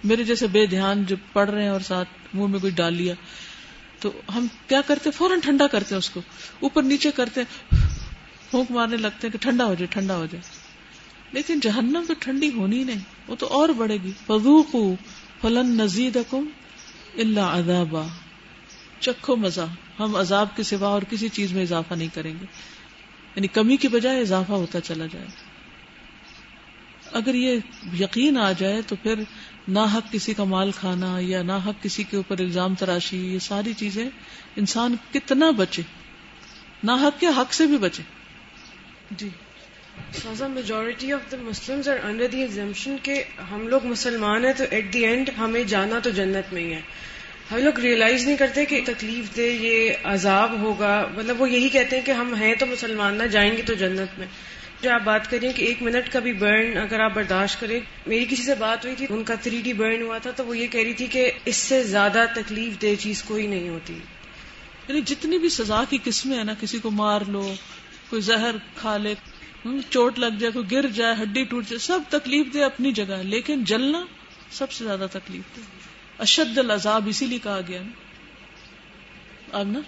میرے جیسے بے دھیان جو پڑ رہے ہیں اور ساتھ منہ میں کوئی ڈال لیا۔ تو ہم کیا کرتے فوراً ٹھنڈا کرتے ہیں اس کو۔ اوپر نیچے کرتے پھونک مارنے لگتے ہیں کہ ٹھنڈا ہو جائے، ٹھنڈا ہو جائے۔ لیکن جہنم تو ٹھنڈی ہونی نہیں، وہ تو اور بڑھے گی۔ فضوق فلن نزید اللہ ادابا چکھو مزہ ہم عذاب کے سوا اور کسی چیز میں اضافہ نہیں کریں گے۔ یعنی کمی کی بجائے اضافہ ہوتا چلا جائے۔ اگر یہ یقین آ جائے تو پھر نہ حق کسی کا مال کھانا یا نہ حق کسی کے اوپر الزام تراشی، یہ ساری چیزیں انسان کتنا بچے۔ نہ حق کے حق سے بھی بچے۔ جی۔ سازا majority of the Muslim under the کہ ہم لوگ مسلمان ہیں تو ایٹ دی اینڈ ہمیں جانا تو جنت میں ہی ہے۔ ہم لوگ ریئلائز نہیں کرتے کہ تکلیف دے یہ عذاب ہوگا۔ مطلب وہ یہی کہتے ہیں کہ ہم ہیں تو مسلمان نہ جائیں گے تو جنت میں۔ جو آپ بات کریے کہ ایک منٹ کا بھی برن اگر آپ برداشت کریں، میری کسی سے بات ہوئی تھی، ان کا تھری ڈی برن ہوا تھا تو وہ یہ کہہ رہی تھی کہ اس سے زیادہ تکلیف دہ چیز کوئی نہیں ہوتی۔ یعنی جتنی بھی سزا کی قسمیں ہیں نا، کسی کو مار لو، کوئی زہر کھا لے چوٹ لگ جائے، کوئی گر جائے، ہڈی ٹوٹ جائے، سب تکلیف دے اپنی جگہ لیکن جلنا سب سے زیادہ تکلیف دے اشد العذاب، اسی لیے کہا گیا نا۔ اب نا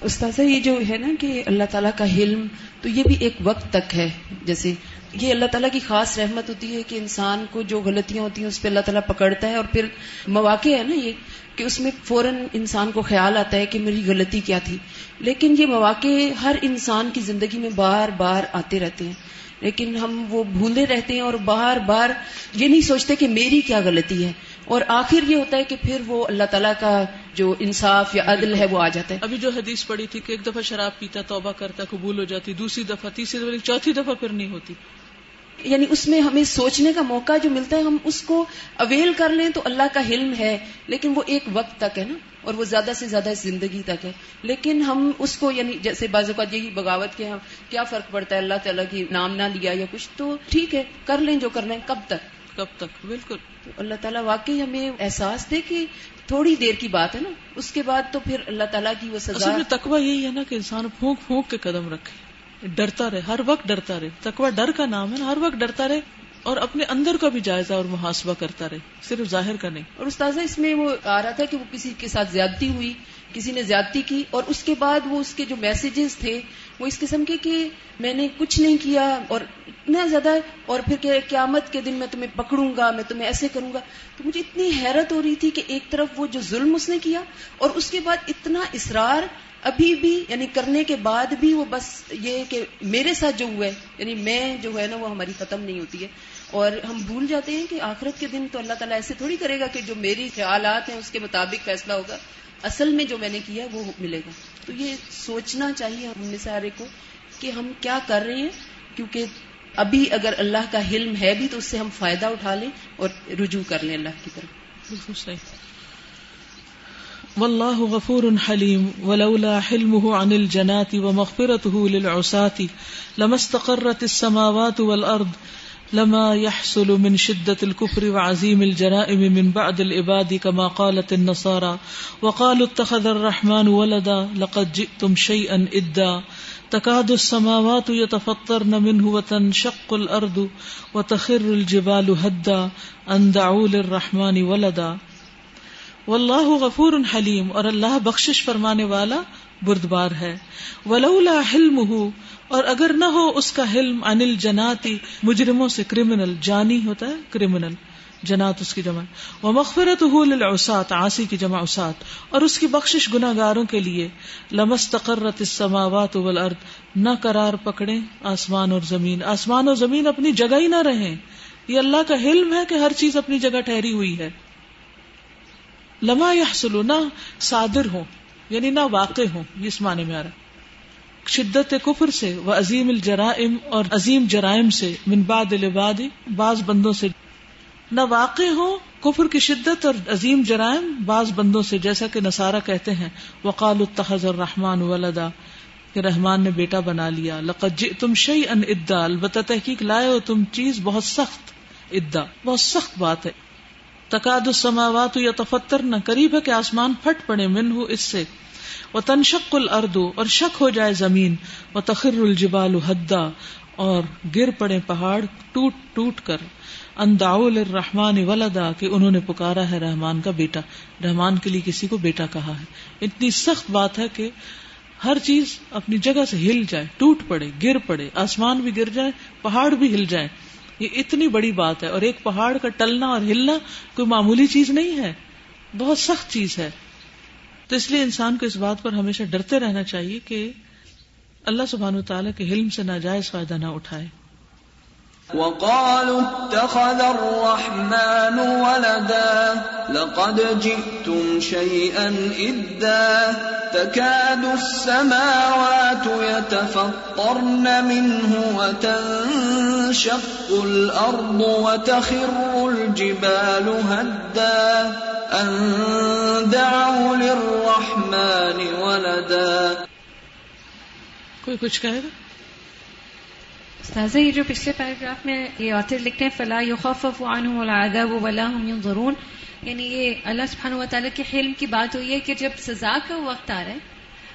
استاذہ، یہ جو ہے نا کہ اللہ تعالیٰ کا حلم، تو یہ بھی ایک وقت تک ہے۔ جیسے یہ اللہ تعالیٰ کی خاص رحمت ہوتی ہے کہ انسان کو جو غلطیاں ہوتی ہیں، اس پہ اللہ تعالیٰ پکڑتا ہے اور پھر مواقع ہے نا یہ کہ اس میں فوراً انسان کو خیال آتا ہے کہ میری غلطی کیا تھی۔ لیکن یہ مواقع ہر انسان کی زندگی میں بار بار آتے رہتے ہیں۔ لیکن ہم وہ بھولے رہتے ہیں اور بار بار یہ نہیں سوچتے کہ میری کیا غلطی ہے۔ اور آخر یہ ہوتا ہے کہ پھر وہ اللہ تعالیٰ کا جو انصاف یا عدل ہے وہ آ جاتا ہے۔ ابھی جو حدیث پڑی تھی کہ ایک دفعہ شراب پیتا توبہ کرتا قبول ہو جاتی دوسری دفعہ تیسری دفعہ چوتھی دفعہ پھر نہیں ہوتی۔ یعنی اس میں ہمیں سوچنے کا موقع جو ملتا ہے ہم اس کو اویل کر لیں تو اللہ کا حلم ہے لیکن وہ ایک وقت تک ہے نا اور وہ زیادہ سے زیادہ زندگی تک ہے۔ لیکن ہم اس کو یعنی جیسے بعض اوقات یہی بغاوت کے ہم کیا فرق پڑتا ہے؟ اللہ تعالیٰ کی نام نہ لیا یا کچھ تو ٹھیک ہے کر لیں جو کر لیں کب تک؟ کب تک بالکل۔ تو اللہ تعالیٰ واقعی ہمیں احساس دے کہ تھوڑی دیر کی بات ہے نا۔ اس کے بعد تو پھر اللہ تعالیٰ کی وہ سزا میں تقوی یہی ہے نا کہ انسان پھونک پھونک کے قدم رکھے۔ ڈرتا رہے ہر وقت ڈرتا رہے۔ تقوی ڈر کا نام ہے نا ہر وقت ڈرتا رہے اور اپنے اندر کا بھی جائزہ اور محاسبہ کرتا رہے صرف ظاہر کا نہیں۔ اور استاذہ اس میں وہ آ رہا تھا کہ وہ کسی کے ساتھ زیادتی ہوئی۔ کسی نے زیادتی کی اور اس کے بعد وہ اس کے جو میسیجز تھے، وہ اس قسم کے کہ میں نے کچھ نہیں کیا اور اتنا زیادہ اور پھر قیامت کے دن میں تمہیں پکڑوں گا، میں تمہیں ایسے کروں گا۔ تو مجھے اتنی حیرت ہو رہی تھی کہ ایک طرف وہ جو ظلم اس نے کیا اور اس کے بعد اتنا اصرار ابھی بھی یعنی کرنے کے بعد بھی وہ بس یہ کہ میرے ساتھ جو ہوا ہے یعنی میں جو ہے نا وہ ہماری ختم نہیں ہوتی ہے۔ اور ہم بھول جاتے ہیں کہ آخرت کے دن تو اللہ تعالیٰ ایسے تھوڑی کرے گا کہ جو میری خیالات ہیں اس کے مطابق فیصلہ ہوگا۔ اصل میں جو میں نے کیا وہ ملے گا۔ تو یہ سوچنا چاہیے ہم نے سارے کو کہ ہم کیا کر رہے ہیں، کیونکہ ابھی اگر اللہ کا حلم ہے بھی تو اس سے ہم فائدہ اٹھا لیں اور رجوع کر لیں اللہ کی طرف۔ بالکل صحیح۔ واللہ غفور حلیم، ولولا حلمه عن الجنات ومغفرته للعصاة لما استقرت السماوات والأرض لما يحصل من شدة الكفر وعزيم الجرائم من بعد العباد كما قالت النصارى وقالوا اتخذ الرحمن ولدا لقد جئتم شيئا إدا تكاد السماوات يتفطرن منه وتنشق الأرض وتخر الجبال هدا أن دعوا للرحمن ولدا واللہ غفور حلیم اور اللہ بخشش فرمانے والا بردبار ہے ولولا حلم اور اگر نہ ہو اس کا حلم انل جناتی، مجرموں سے کرمنل جانی ہوتا ہے کرمنل جنات اس کی جمع۔ وہ مغفرت للعصات آسی کی جمع اسات اور اس کی بخشش گناہ گاروں کے لیے۔ لمستقرت السماوات والارض، نہ قرار پکڑے آسمان اور زمین۔ آسمان اور زمین اپنی جگہ ہی نہ رہیں۔ یہ اللہ کا حلم ہے کہ ہر چیز اپنی جگہ ٹھہری ہوئی ہے۔ لما یا نہ صادر ہو یعنی نہ واقع ہو اس معنی میں آ رہا شدت کفر سے وہ عظیم الجرائم اور عظیم جرائم سے من بعد العباد، بعض بندوں سے نہ واقع ہو کفر کی شدت اور عظیم جرائم، بعض بندوں سے، جیسا کہ نصارہ کہتے ہیں، وقال التخذ الرحمن ولدا، کہ رحمان نے بیٹا بنا لیا، لقد جئتم شیئا ادا، البتہ تحقیق لائے ہو تم چیز بہت سخت، ادا، بہت سخت بات ہے۔ تقاد السماوات یا تفتر نہ قریب ہے کہ آسمان پھٹ پڑے من ہو اس سے۔ وہ تنشق الردو اور شک ہو جائے زمین وہ تخر الجبال حدا، اور گر پڑے پہاڑ ٹوٹ ٹوٹ کر۔ انداول الرحمان ولدا، کہ انہوں نے پکارا ہے رحمان کا بیٹا۔ رحمان کے لیے کسی کو بیٹا کہا ہے۔ اتنی سخت بات ہے کہ ہر چیز اپنی جگہ سے ہل جائے، ٹوٹ پڑے، گر پڑے، آسمان بھی گر جائے، پہاڑ بھی ہل جائے۔ یہ اتنی بڑی بات ہے، اور ایک پہاڑ کا ٹلنا اور ہلنا کوئی معمولی چیز نہیں ہے۔ بہت سخت چیز ہے۔ تو اس لیے انسان کو اس بات پر ہمیشہ ڈرتے رہنا چاہیے کہ اللہ سبحان تعالیٰ کے حلم سے ناجائز فائدہ نہ اٹھائے۔ وقالوا اتخذ الرحمن ولدا، لقد جئتم شيئا إدا تكاد السماوات يتفطرن منه وتنشق الأرض وتخر الجبال هدا۔ أن دعوا للرحمن ولدا کوئی کچھ کہے گا؟ استاذہ یہ جو پچھلے پیراگراف میں یہ آتر لکھتے ہیں فلاح یوخف عنہم العذاب ولا هم ينظرون۔ یعنی یہ اللہ سبحانہ و تعالیٰ کے حلم کی بات ہوئی ہے کہ جب سزا کا وقت آ رہا ہے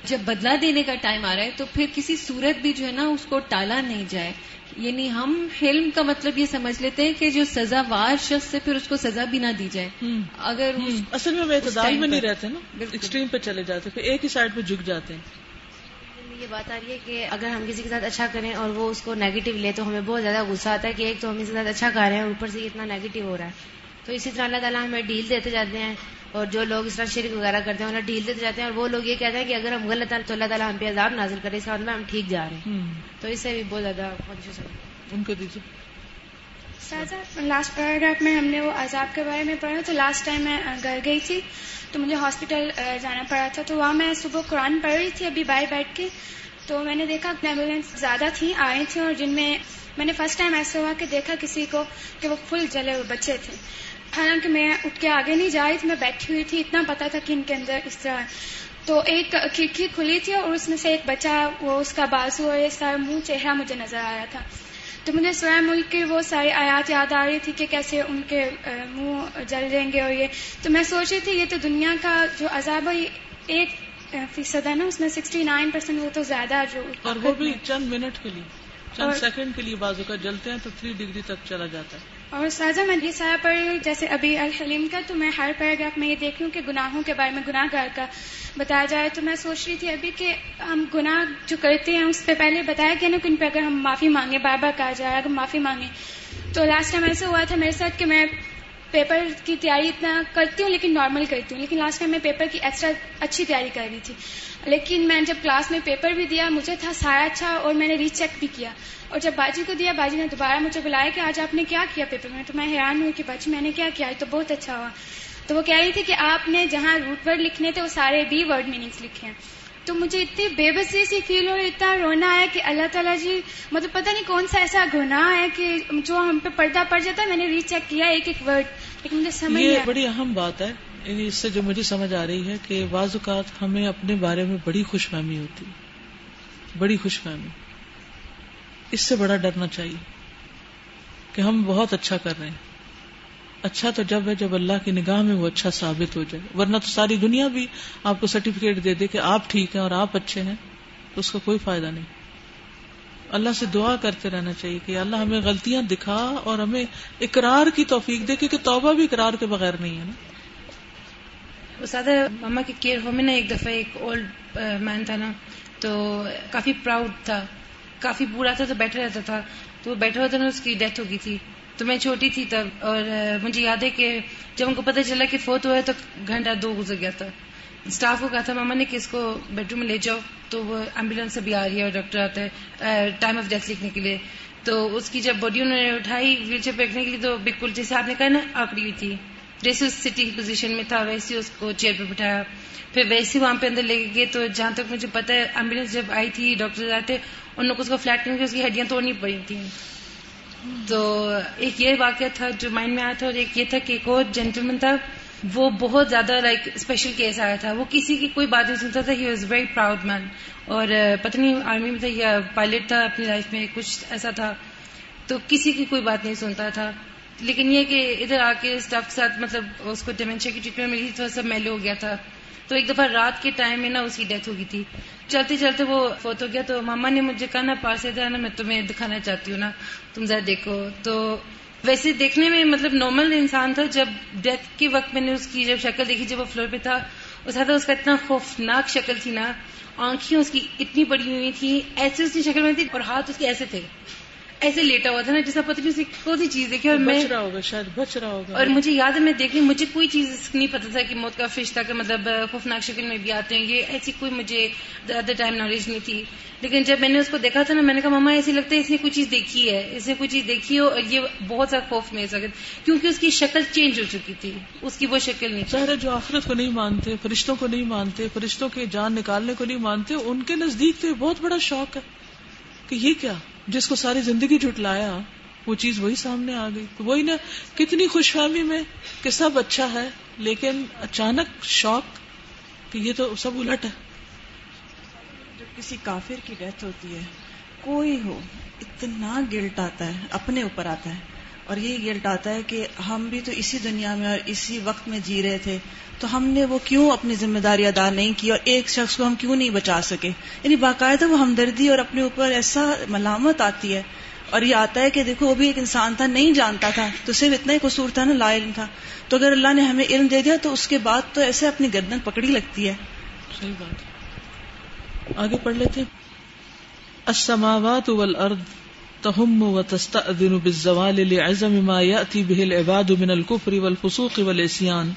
جب بدلہ دینے کا ٹائم آ رہا ہے تو پھر کسی صورت بھی جو ہے نا اس کو ٹالا نہیں جائے۔ یعنی ہم حلم کا مطلب یہ سمجھ لیتے ہیں کہ جو سزا وار شخص سے پھر اس کو سزا بھی نہ دی جائے۔ اگر اصل میں اعتدال میں نہیں رہتے نا ایکسٹریم پہ چلے جاتے پھر ایک ہی سائڈ پہ جھک جاتے ہیں۔ یہ بات آ رہی ہے کہ اگر ہم کسی کے ساتھ اچھا کریں اور وہ اس کو نیگیٹو لے تو ہمیں بہت زیادہ غصہ آتا ہے کہ ایک تو ہم اس کے ساتھ اچھا کر رہے ہیں اور اوپر سے اتنا نیگیٹو ہو رہا ہے۔ تو اسی طرح اللہ تعالیٰ ہمیں ڈیل دیتے جاتے ہیں۔ اور جو لوگ اس طرح شرک وغیرہ کرتے ہیں انہیں ڈیل دیتے جاتے ہیں اور وہ لوگ یہ کہتے ہیں کہ اگر ہم غلط تو اللہ تعالیٰ ہم پہ عذاب نازل کرے اس کا مطلب ہم ٹھیک جا رہے ہیں۔ تو اس سے بھی بہت زیادہ ان کو دیجیے۔ لاسٹ پیراگراف میں ہم نے وہ عذاب کے بارے میں پڑھا تو لاسٹ ٹائم میں گھر گئی تھی تو مجھے ہاسپٹل جانا پڑا تھا۔ تو وہاں میں صبح قرآن پڑھ رہی تھی ابھی بائی بیٹھ کے۔ تو میں نے دیکھا ایمبولینس زیادہ تھیں آئی تھیں اور جن میں میں نے فرسٹ ٹائم ایسا ہوا کہ دیکھا کسی کو کہ وہ فل جلے ہوئے بچے تھے۔ حالانکہ میں اٹھ کے آگے نہیں جا رہی تھی میں بیٹھی ہوئی تھی اتنا پتا تھا کہ ان کے اندر اس طرح تو ایک کھڑکی کھلی تھی اور اس میں سے ایک بچہ وہ اس کا بازو اور یہ سارا منہ چہرہ مجھے نظر آیا تھا۔ تو مجھے سوائے ملک کے وہ ساری آیات یاد آ رہی تھی کہ کیسے ان کے منہ جل جائیں گے اور یہ۔ تو میں سوچ رہی تھی یہ تو دنیا کا جو عذاب ہے ایک فیصد ہے نا اس میں سکسٹی نائن پرسینٹ وہ تو زیادہ جو اور وہ بھی چند منٹ کے لیے چند سیکنڈ کے لیے بازو کا جلتے ہیں تو تھری ڈگری تک چلا جاتا ہے۔ اور سازا میں یہ پر جیسے ابھی الحلیم کا تو میں ہر پیراگراف میں یہ دیکھ رہی ہوں کہ گناہوں کے بارے میں گناہ گار کا بتایا جائے تو میں سوچ رہی تھی ابھی کہ ہم گناہ جو کرتے ہیں، اس پہ پہلے بتایا گیا نا کہ ان پہ اگر ہم معافی مانگیں، بار بار کہا جائے، اگر معافی مانگیں۔ تو لاسٹ ٹائم ایسا ہوا تھا میرے ساتھ کہ میں پیپر کی تیاری اتنا کرتی ہوں لیکن نارمل کرتی ہوں. لیکن لاسٹ ٹائم میں پیپر کی ایکسٹرا اچھی تیاری کر رہی تھی. لیکن میں جب کلاس میں پیپر بھی دیا، مجھے تھا سارا اچھا اور میں نے ری چیک بھی کیا. اور جب باجی کو دیا، باجی نے دوبارہ مجھے بلایا کہ آج آپ نے کیا کیا پیپر؟ میں تو میں حیران ہوں کہ باجی میں نے کیا کیا؟ تو بہت اچھا ہوا. تو وہ کہہ رہی تھی کہ آپ نے جہاں روٹ ورڈ لکھنے تھے، وہ سارے ڈی ورڈ میننگس لکھے ہیں. تو مجھے اتنی بے بسی سی فیل ہو اتنا رونا ہے کہ اللہ تعالیٰ جی مطلب پتہ نہیں کون سا ایسا گناہ ہے کہ جو ہم پہ پردہ پڑ جاتا ہے میں نے ری چیک کیا ایک ایک ورڈ لیکن مجھے سمجھ یہ بڑی اہم بات ہے۔ یعنی اس سے جو مجھے سمجھ آ رہی ہے کہ بعض اوقات ہمیں اپنے بارے میں بڑی خوش فہمی ہوتی بڑی خوش فہمی اس سے بڑا ڈرنا چاہیے کہ ہم بہت اچھا کر رہے ہیں۔ اچھا تو جب ہے جب اللہ کی نگاہ میں وہ اچھا ثابت ہو جائے۔ ورنہ تو ساری دنیا بھی آپ کو سرٹیفکیٹ دے دے کہ آپ ٹھیک ہیں اور آپ اچھے ہیں، تو اس کا کوئی فائدہ نہیں۔ اللہ سے دعا کرتے رہنا چاہیے کہ اللہ ہمیں غلطیاں دکھا اور ہمیں اقرار کی توفیق دے، کیونکہ توبہ بھی اقرار کے بغیر نہیں ہے نا۔ سادہ ماما کی کیئر ہوم میں نا ایک دفعہ ایک اولڈ مین تھا نا، تو کافی پراؤڈ تھا۔ کافی برا تھا تو بیٹھا رہتا تھا۔ تو وہ بیٹھا ہوا تھا نا، اس کی ڈیتھ ہو گئی تھی۔ تو میں چھوٹی تھی تب اور مجھے یاد ہے کہ جب ان کو پتہ چلا کہ فوت ہوا ہے تو گھنٹہ دو گزر گیا تھا۔ اسٹاف کو کہا تھا، ماما نے کہ اس کو بیڈ روم میں لے جاؤ۔ تو وہ ایمبولینس ابھی آ رہی ہے اور ڈاکٹر آتا ہے ٹائم آف ڈیتھ لکھنے کے لیے۔ تو اس کی جب باڈی انہوں نے اٹھائی ویل چیئر پہ رکھنے کے لیے تو بالکل جیسے آپ نے کہا نا، آکڑی ہوئی تھی۔ جیسے اس سٹنگ پوزیشن میں تھا، ویسے اس کو چیئر پہ بٹھایا۔ پھر ویسے وہاں پہ اندر لے گئے۔ تو جہاں تک مجھے پتا ہے ایمبولینس جب آئی تھی ڈاکٹر آئے تھے ان کو اس کو فلیٹ کرنے کی اس کی ہڈیاں توڑنی پڑی تھیں۔ تو ایک یہ واقعہ تھا جو مائنڈ میں آیا تھا اور ایک یہ تھا کہ ایک اور جینٹلمین تھا، وہ بہت زیادہ لائک اسپیشل کیس آیا تھا۔ وہ کسی کی کوئی بات نہیں سنتا تھا he was very proud man اور پتنی آرمی میں تھا یا پائلٹ تھا، اپنی لائف میں کچھ ایسا تھا۔ تو کسی کی کوئی بات نہیں سنتا تھا۔ لیکن یہ کہ ادھر آ کے اسٹاف کے ساتھ مطلب اس کو ڈیمینشیا کی ٹریٹمنٹ ملی تو سب میلے ہو گیا تھا۔ تو ایک دفعہ رات کے ٹائم میں نا اس کی ڈیتھ ہو گئی تھی۔ چلتے چلتے وہ فوت ہو گیا۔ تو ماما نے مجھے کہا، نا پاس ادھر نا میں تمہیں دکھانا چاہتی ہوں نا۔ تم ذرا دیکھو۔ تو ویسے دیکھنے میں مطلب نارمل انسان تھا۔ جب ڈیتھ کے وقت میں نے اس کی جب شکل دیکھی، جب وہ فلور پہ تھا، اس اس کا اتنا خوفناک شکل تھی نا۔ آنکھیں اس کی اتنی بڑی ہوئی تھی ایسے اس کی شکل میں تھی اور ہاتھ اس کے ایسے تھے۔ ایسے لیٹا ہوا تھا نا جیسا پتہ نہیں کون سی چیز دیکھی اور میں رہا ہوگا شاید بچ رہا ہوگا۔ اور مجھے یاد ہے میں دیکھ مجھے کوئی چیز نہیں پتا تھا کہ موت کا تھا کہ مطلب خوفناک شکل میں بھی آتے ہیں۔ یہ ایسی کوئی مجھے ادر ٹائم نالج نہیں تھی۔ لیکن جب میں نے اس کو دیکھا تھا نا میں نے کہا ماما ایسی لگتا ہے اس نے کوئی چیز دیکھی ہے۔ اس نے کوئی چیز دیکھی ہو اور یہ بہت زیادہ خوف میں سکت کیونکہ اس کی شکل چینج ہو چکی تھی۔ اس کی وہ شکل نہیں سارے جو آخرت کو نہیں مانتے فرشتوں کو نہیں مانتے فرشتوں کے جان نکالنے کو نہیں مانتے ان کے نزدیک تو یہ بہت بڑا شوق ہے کہ یہ کیا؟ جس کو ساری زندگی جٹلایا وہ چیز وہی سامنے آ گئی۔ تو وہی نا، کتنی خوش فہمی میں کہ سب اچھا ہے، لیکن اچانک شوق کہ یہ تو سب الٹ ہے۔ جب کسی کافر کی ڈیتھ ہوتی ہے، کوئی ہو، اتنا گلٹ آتا ہے، اپنے اوپر آتا ہے۔ اور یہ گلٹ آتا ہے کہ ہم بھی تو اسی دنیا میں اور اسی وقت میں جی رہے تھے۔ تو ہم نے وہ کیوں اپنی ذمہ داری ادا نہیں کی اور ایک شخص کو ہم کیوں نہیں بچا سکے؟ یعنی باقاعدہ وہ ہمدردی اور اپنے اوپر ایسا ملامت آتی ہے اور یہ آتا ہے کہ دیکھو وہ بھی ایک انسان تھا، نہیں جانتا تھا، تو صرف اتنا ہی قصور تھا نا، لا علم تھا۔ تو اگر اللہ نے ہمیں علم دے دیا تو اس کے بعد تو ایسے اپنی گردن پکڑی لگتی ہے۔ صحیح بات۔ آگے پڑھ لیتے السماوات والارض تهم وتستأذن بالزوال لعزم ما يأتي به العباد من الكفر والفسوق والعصيان۔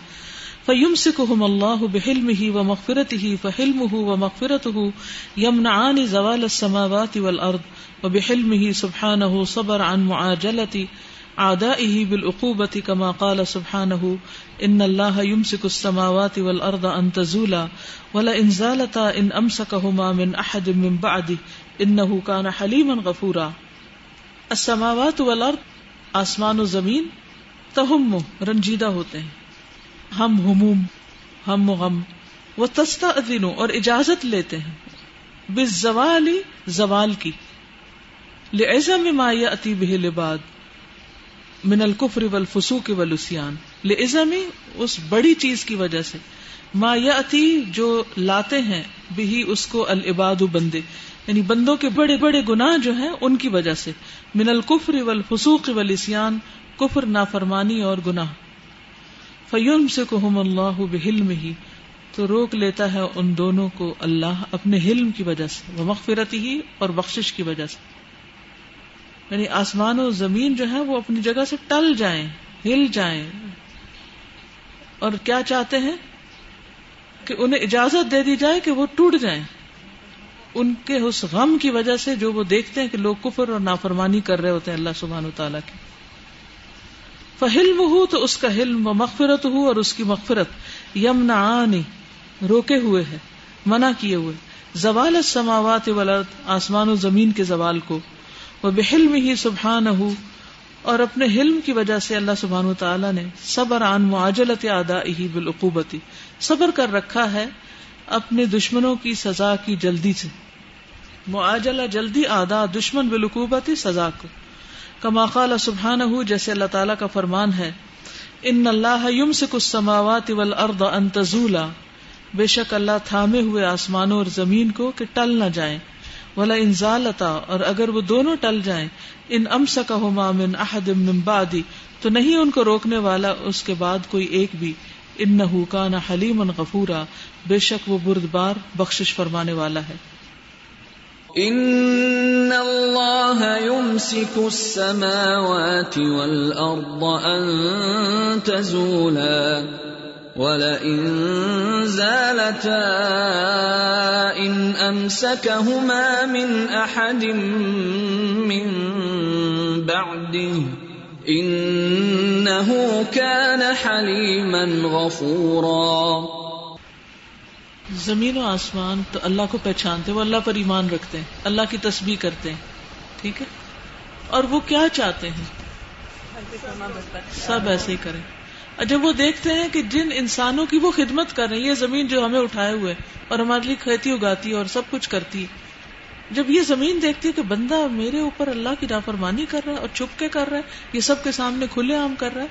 فیم سکم اللہ بحلم ہی و مغفرت فيمسكهم الله بحلمه ومغفرته فحلمه ومغفرته يمنعان زوال السماوات والأرض وبحلمه سبحانه صبر عن معاجلة عدائه بالعقوبة كما قال سبحانه إن الله يمسك السماوات والأرض أن تزولا ولا إن زالتا إن أمسكهما من أحد من بعده إنه كان حليما غفورا السماوات والأرض آسمان و زمین تہم رنجیدہ ہوتے ہیں ہم ہموم، ہم غم، وہ تستا اور اجازت لیتے ہیں۔ بے زوال زوال کی۔ لہذا میں مایا اتی بہ لباد، من الکفر والفسوق والسیان لہذا میں اس بڑی چیز کی وجہ سے۔ ما اتی جو لاتے ہیں بھی اس کو العباد بندے۔ یعنی بندوں کے بڑے بڑے گناہ جو ہیں، ان کی وجہ سے۔ من الکفر والفسوق والسیان کفر نافرمانی اور گناہ۔ فیوم سے کہم اللہ بحلم ہی تو روک لیتا ہے ان دونوں کو اللہ اپنے حلم کی وجہ سے وہ مغفرت ہی اور بخشش کی وجہ سے۔ یعنی آسمان و زمین جو ہے وہ اپنی جگہ سے ٹل جائیں، ہل جائیں۔ اور کیا چاہتے ہیں؟ کہ انہیں اجازت دے دی جائے کہ وہ ٹوٹ جائیں۔ ان کے اس غم کی وجہ سے جو وہ دیکھتے ہیں کہ لوگ کفر اور نافرمانی کر رہے ہوتے ہیں اللہ سبحان و تعالیٰ کی۔ فہلم ہو تو اس کا حلم و مغفرت ہو اور اس کی مغفرت یم نہ روکے ہوئے ہے، منع کیے ہوئے۔ زوال السماوات والارض، آسمان و زمین کے زوال کو۔ وہ بحلم ہی سبحان اور اپنے حلم کی وجہ سے اللہ سبحان و تعالیٰ نے صبر عن معاجلت ادا ہی بالعقوبتی۔ صبر کر رکھا ہے اپنے دشمنوں کی سزا کی جلدی سے۔ معاجلہ جلدی آدا دشمن بالعقوبتی، سزا کو۔ کما قال سبحان جیسے اللہ تعالیٰ کا فرمان ہے، ان اللہ یم سے کچھ سماوات والارض ان تزولا۔ بے شک اللہ تھامے ہوئے آسمانوں اور زمین کو کہ ٹل نہ جائیں۔ ولا انزالتا اور اگر وہ دونوں ٹل جائیں، ان امس کا من احد من بعدی۔ تو نہیں ان کو روکنے والا اس کے بعد کوئی ایک بھی۔ ان نہ کا نہ حلیم غفورا۔ بے شک وہ بردبار بخشش فرمانے والا ہے۔ ان اللہ يمسك السماوات والارض ان تزولا ولئن زالتا ان امسكهما من احد من بعده انه كان حليما غفورا زمین و آسمان تو اللہ کو پہچانتے وہ اللہ پر ایمان رکھتے ہیں، اللہ کی تسبیح کرتے ہیں، ٹھیک ہے؟ اور وہ کیا چاہتے ہیں؟ سب ایسے ہی کریں۔ جب وہ دیکھتے ہیں کہ جن انسانوں کی وہ خدمت کر رہے ہیں، یہ زمین جو ہمیں اٹھائے ہوئے اور ہمارے لیے کھیتی اگاتی ہے اور سب کچھ کرتی ہے، جب یہ زمین دیکھتی ہے کہ بندہ میرے اوپر اللہ کی نافرمانی کر رہا ہے اور چپ کے کر رہا ہے، یہ سب کے سامنے کھلے عام کر رہا ہے،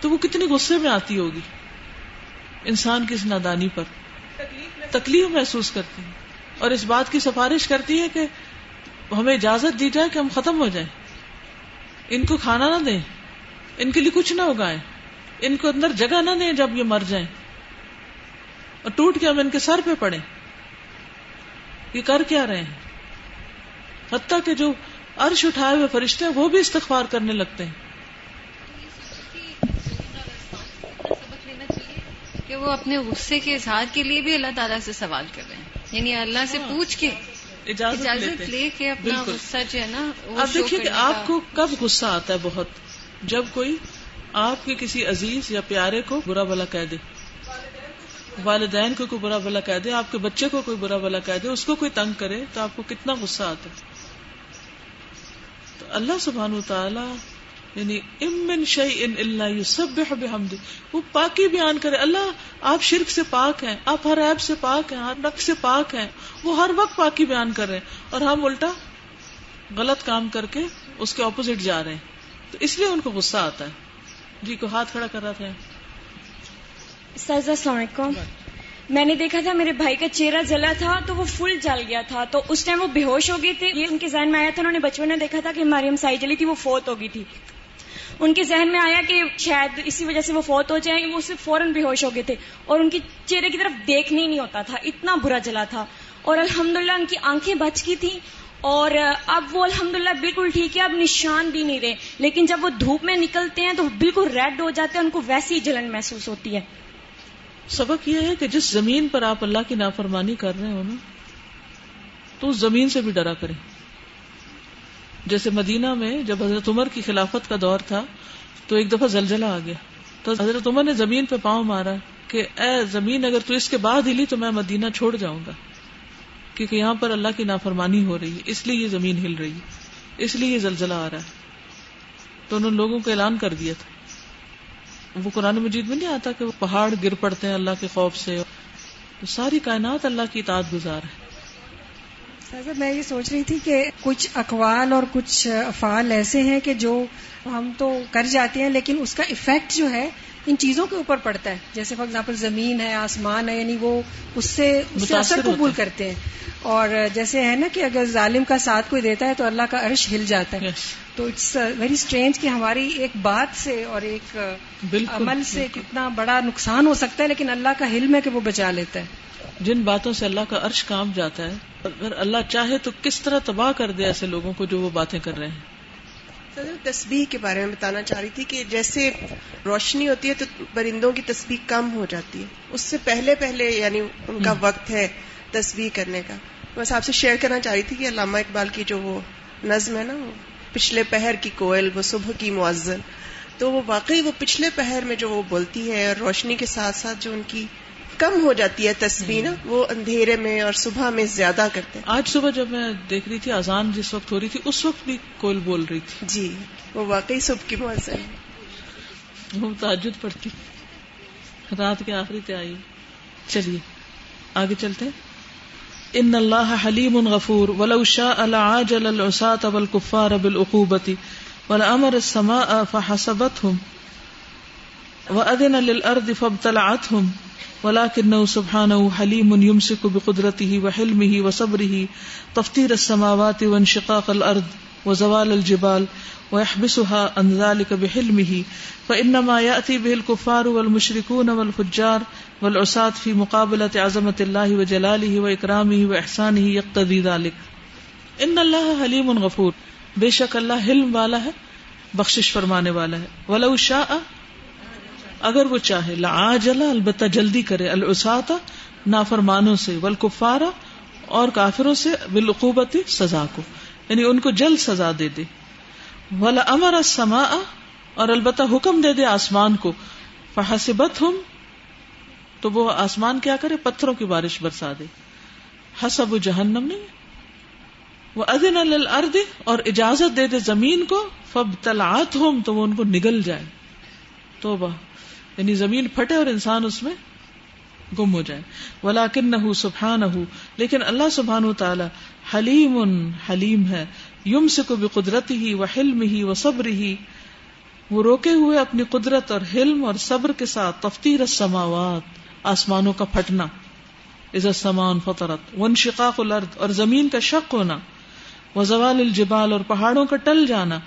تو وہ کتنی غصے میں آتی ہوگی؟ انسان کی اس نادانی پر۔ تکلیف محسوس کرتی ہے اور اس بات کی سفارش کرتی ہے کہ ہمیں اجازت دی جائے کہ ہم ختم ہو جائیں۔ ان کو کھانا نہ دیں، ان کے لیے کچھ نہ اگائیں۔ ان کو اندر جگہ نہ دیں جب یہ مر جائیں۔ اور ٹوٹ کے ہم ان کے سر پہ پڑے یہ کر کیا رہے ہیں؟ حتیٰ کہ جو عرش اٹھائے ہوئے فرشتے ہیں، وہ بھی استغفار کرنے لگتے ہیں۔ کہ وہ اپنے غصے کے اظہار کے لیے بھی اللہ تعالیٰ سے سوال کر رہے ہیں۔ یعنی اللہ سے پوچھ کے اجازت لے کے اپنا غصہ جو ہے نا اب دیکھیے کہ آپ کو کب غصہ آتا ہے بہت؟ جب کوئی آپ کے کسی عزیز یا پیارے کو برا بلا کہہ دے۔ والدین کو کوئی برا بلا کہہ دے آپ کے بچے کو کوئی برا بلا کہہ دے اس کو کوئی تنگ کرے تو آپ کو کتنا غصہ آتا ہے؟ تو اللہ سبحان تعالی یعنی امن شعی ان اللہ سب بحمد وہ پاکی بیان کرے، اللہ آپ شرک سے پاک ہیں، آپ ہر ایپ سے پاک ہیں، ہر نق سے پاک ہیں، وہ ہر وقت پاکی بیان کر رہے ہیں۔ اور ہم الٹا غلط کام کر کے اس کے اپوزٹ جا رہے ہیں۔ تو اس لیے ان کو غصہ آتا ہے۔ جی کو ہاتھ کھڑا کر رہا تھا؟ السلام علیکم۔ میں نے دیکھا تھا میرے بھائی کا چہرہ جلا تھا تو وہ فل جل گیا تھا۔ تو اس ٹائم وہ بے ہوش ہو گئی تھی۔ یہ ان کے ذہن میں آیا تھا، انہوں نے بچپن میں دیکھا تھا کہ مریم سائی جلی تھی، وہ فوت ہو گئی تھی۔ ان کے ذہن میں آیا کہ شاید اسی وجہ سے وہ فوت ہو جائیں، وہ صرف فوراً بے ہوش ہو گئے تھے اور ان کی چہرے کی طرف دیکھنے ہی نہیں ہوتا تھا، اتنا برا جلا تھا۔ اور الحمدللہ ان کی آنکھیں بچ کی تھی اور اب وہ الحمدللہ بالکل ٹھیک ہے، اب نشان بھی نہیں رہے۔ لیکن جب وہ دھوپ میں نکلتے ہیں تو بالکل ریڈ ہو جاتے ہیں، ان کو ویسی جلن محسوس ہوتی ہے۔ سبق یہ ہے کہ جس زمین پر آپ اللہ کی نافرمانی کر رہے ہو نا، تو اس زمین سے بھی ڈرا کریں۔ جیسے مدینہ میں جب حضرت عمر کی خلافت کا دور تھا، تو ایک دفعہ زلزلہ آ گیا۔ تو حضرت عمر نے زمین پہ پاؤں مارا کہ، اے زمین، اگر تو اس کے بعد ہلی تو میں مدینہ چھوڑ جاؤں گا۔ کیونکہ یہاں پر اللہ کی نافرمانی ہو رہی ہے، اس لیے یہ زمین ہل رہی ہے۔ اس لیے یہ زلزلہ آ رہا ہے۔ تو انہوں نے لوگوں کو اعلان کر دیا تھا۔ وہ قرآن مجید میں نہیں آتا کہ وہ پہاڑ گر پڑتے ہیں اللہ کے خوف سے۔ تو ساری کائنات اللہ کی اطاعت گزار ہے۔ میں یہ سوچ رہی تھی کہ کچھ اقوال اور کچھ افعال ایسے ہیں کہ جو ہم تو کر جاتے ہیں، لیکن اس کا افیکٹ جو ہے ان چیزوں کے اوپر پڑتا ہے۔ جیسے فار ایگزامپل زمین ہے آسمان ہے یعنی وہ اس سے اس سے اثر قبول کرتے ہیں۔ اور جیسے ہے نا کہ اگر ظالم کا ساتھ کوئی دیتا ہے تو اللہ کا عرش ہل جاتا ہے۔ تو اٹس ویری اسٹرینج کہ ہماری ایک بات سے اور ایک عمل سے کتنا بڑا نقصان ہو سکتا ہے لیکن اللہ کا حلم ہے کہ وہ بچا لیتا ہے۔ جن باتوں سے اللہ کا عرش کام جاتا ہے اگر اللہ چاہے تو کس طرح تباہ کر دے ایسے لوگوں کو جو وہ باتیں کر رہے ہیں۔ تسبیح کے بارے میں بتانا چاہ رہی تھی کہ جیسے روشنی ہوتی ہے تو پرندوں کی تسبیح کم ہو جاتی ہے۔ اس سے پہلے پہلے یعنی ان کا وقت ہے تسبیح کرنے کا۔ بس آپ سے شیئر کرنا چاہ رہی تھی کہ علامہ اقبال کی جو وہ نظم ہے نا وہ پچھلے پہر کی کوئل وہ صبح کی معذن تو وہ واقعی وہ پچھلے پہر میں جو وہ بولتی ہے اور روشنی کے ساتھ ساتھ جو ان کی کم ہو جاتی ہے تسبیح نا وہ اندھیرے میں اور صبح میں زیادہ کرتے ہیں۔ آج صبح جب میں دیکھ رہی تھی اذان جس وقت ہو رہی تھی اس وقت بھی کوئل بول رہی تھی۔ جی وہ واقعی صبح کی مؤذن ہے۔ وہ تعجد پڑتی رات کے آخری تے آئی۔ چلیے آگے چلتے ان اللہ حلیم غفور ولو شاء لعاجل العصاة والكفار بالعقوبة ولامر السماء فحسبتهم۔ وأذن للأرض فابتلعتهم ولكنه سبحانه حليم يمسك بقدرته وحلمه وصبره تفطير السماوات وانشقاق الأرض وزوال الجبال ويحبسها عن ذلك بحلمه فإنما يأتي به الكفار والمشركون والفجار والعصاة في مقابلة عظمة الله وجلاله وإكرامه وإحسانه يقتضي ذلك ان اللہ حلیم غفور بے شک اللہ حلم والا ہے، بخشش فرمانے والا ہے۔ ولو شاء اگر وہ چاہے لعاجل البتہ جلدی کرے العساتا نافرمانوں سے والکفارا اور کافروں سے، بالعقوبت، سزا کو۔ یعنی ان کو جلد سزا دے دے۔ ولا امر السماء، اور البتہ حکم دے دے آسمان کو۔ فحسبت ہم تو وہ آسمان کیا کرے؟ پتھروں کی بارش برسا دے۔ حسب جہنم نہیں۔ وہ ادن الارض اور اجازت دے دے زمین کو۔ فب تلات ہوم تو وہ ان کو نگل جائے۔ توبہ۔ یعنی زمین پھٹے اور انسان اس میں گم ہو جائے۔ ولاکن نہ سبحان لیکن اللہ سبحان تعالی حلیم حلیم ہے۔ یم سے کو بھی قدرتی ہی و حلم ہی و صبر ہی وہ روکے ہوئے اپنی قدرت اور حلم اور صبر کے ساتھ تفتیر السماوات، آسمانوں کا پھٹنا۔ عزت سمان فطرت ون شقاق الارض، اور زمین کا شک ہونا۔ وہ زوال الجبال، اور پہاڑوں کا ٹل جانا۔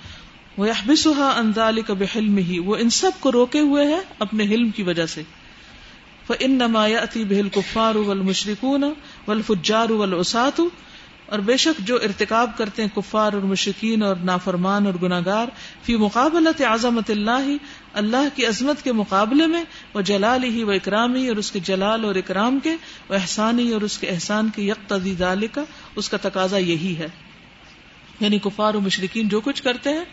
وہ احبسا اندال کا بحلم ہی وہ ان سب کو روکے ہوئے ہے اپنے حلم کی وجہ سے۔ ان نمایا اتی بہل کفار ول مشرقون ول فجار اور بے شک جو ارتکاب کرتے ہیں کفار اور مشرقین اور نافرمان اور گناگار فی مقابلت عظمت اللہ اللہ کی عظمت کے مقابلے میں وہ جلال ہی وہ اکرامی، اور اس کے جلال اور اکرام کے وہ احسانی اور اس کے احسان کے یک تدید کا اس کا تقاضا یہی ہے۔ یعنی کفار و مشرقین جو کچھ کرتے ہیں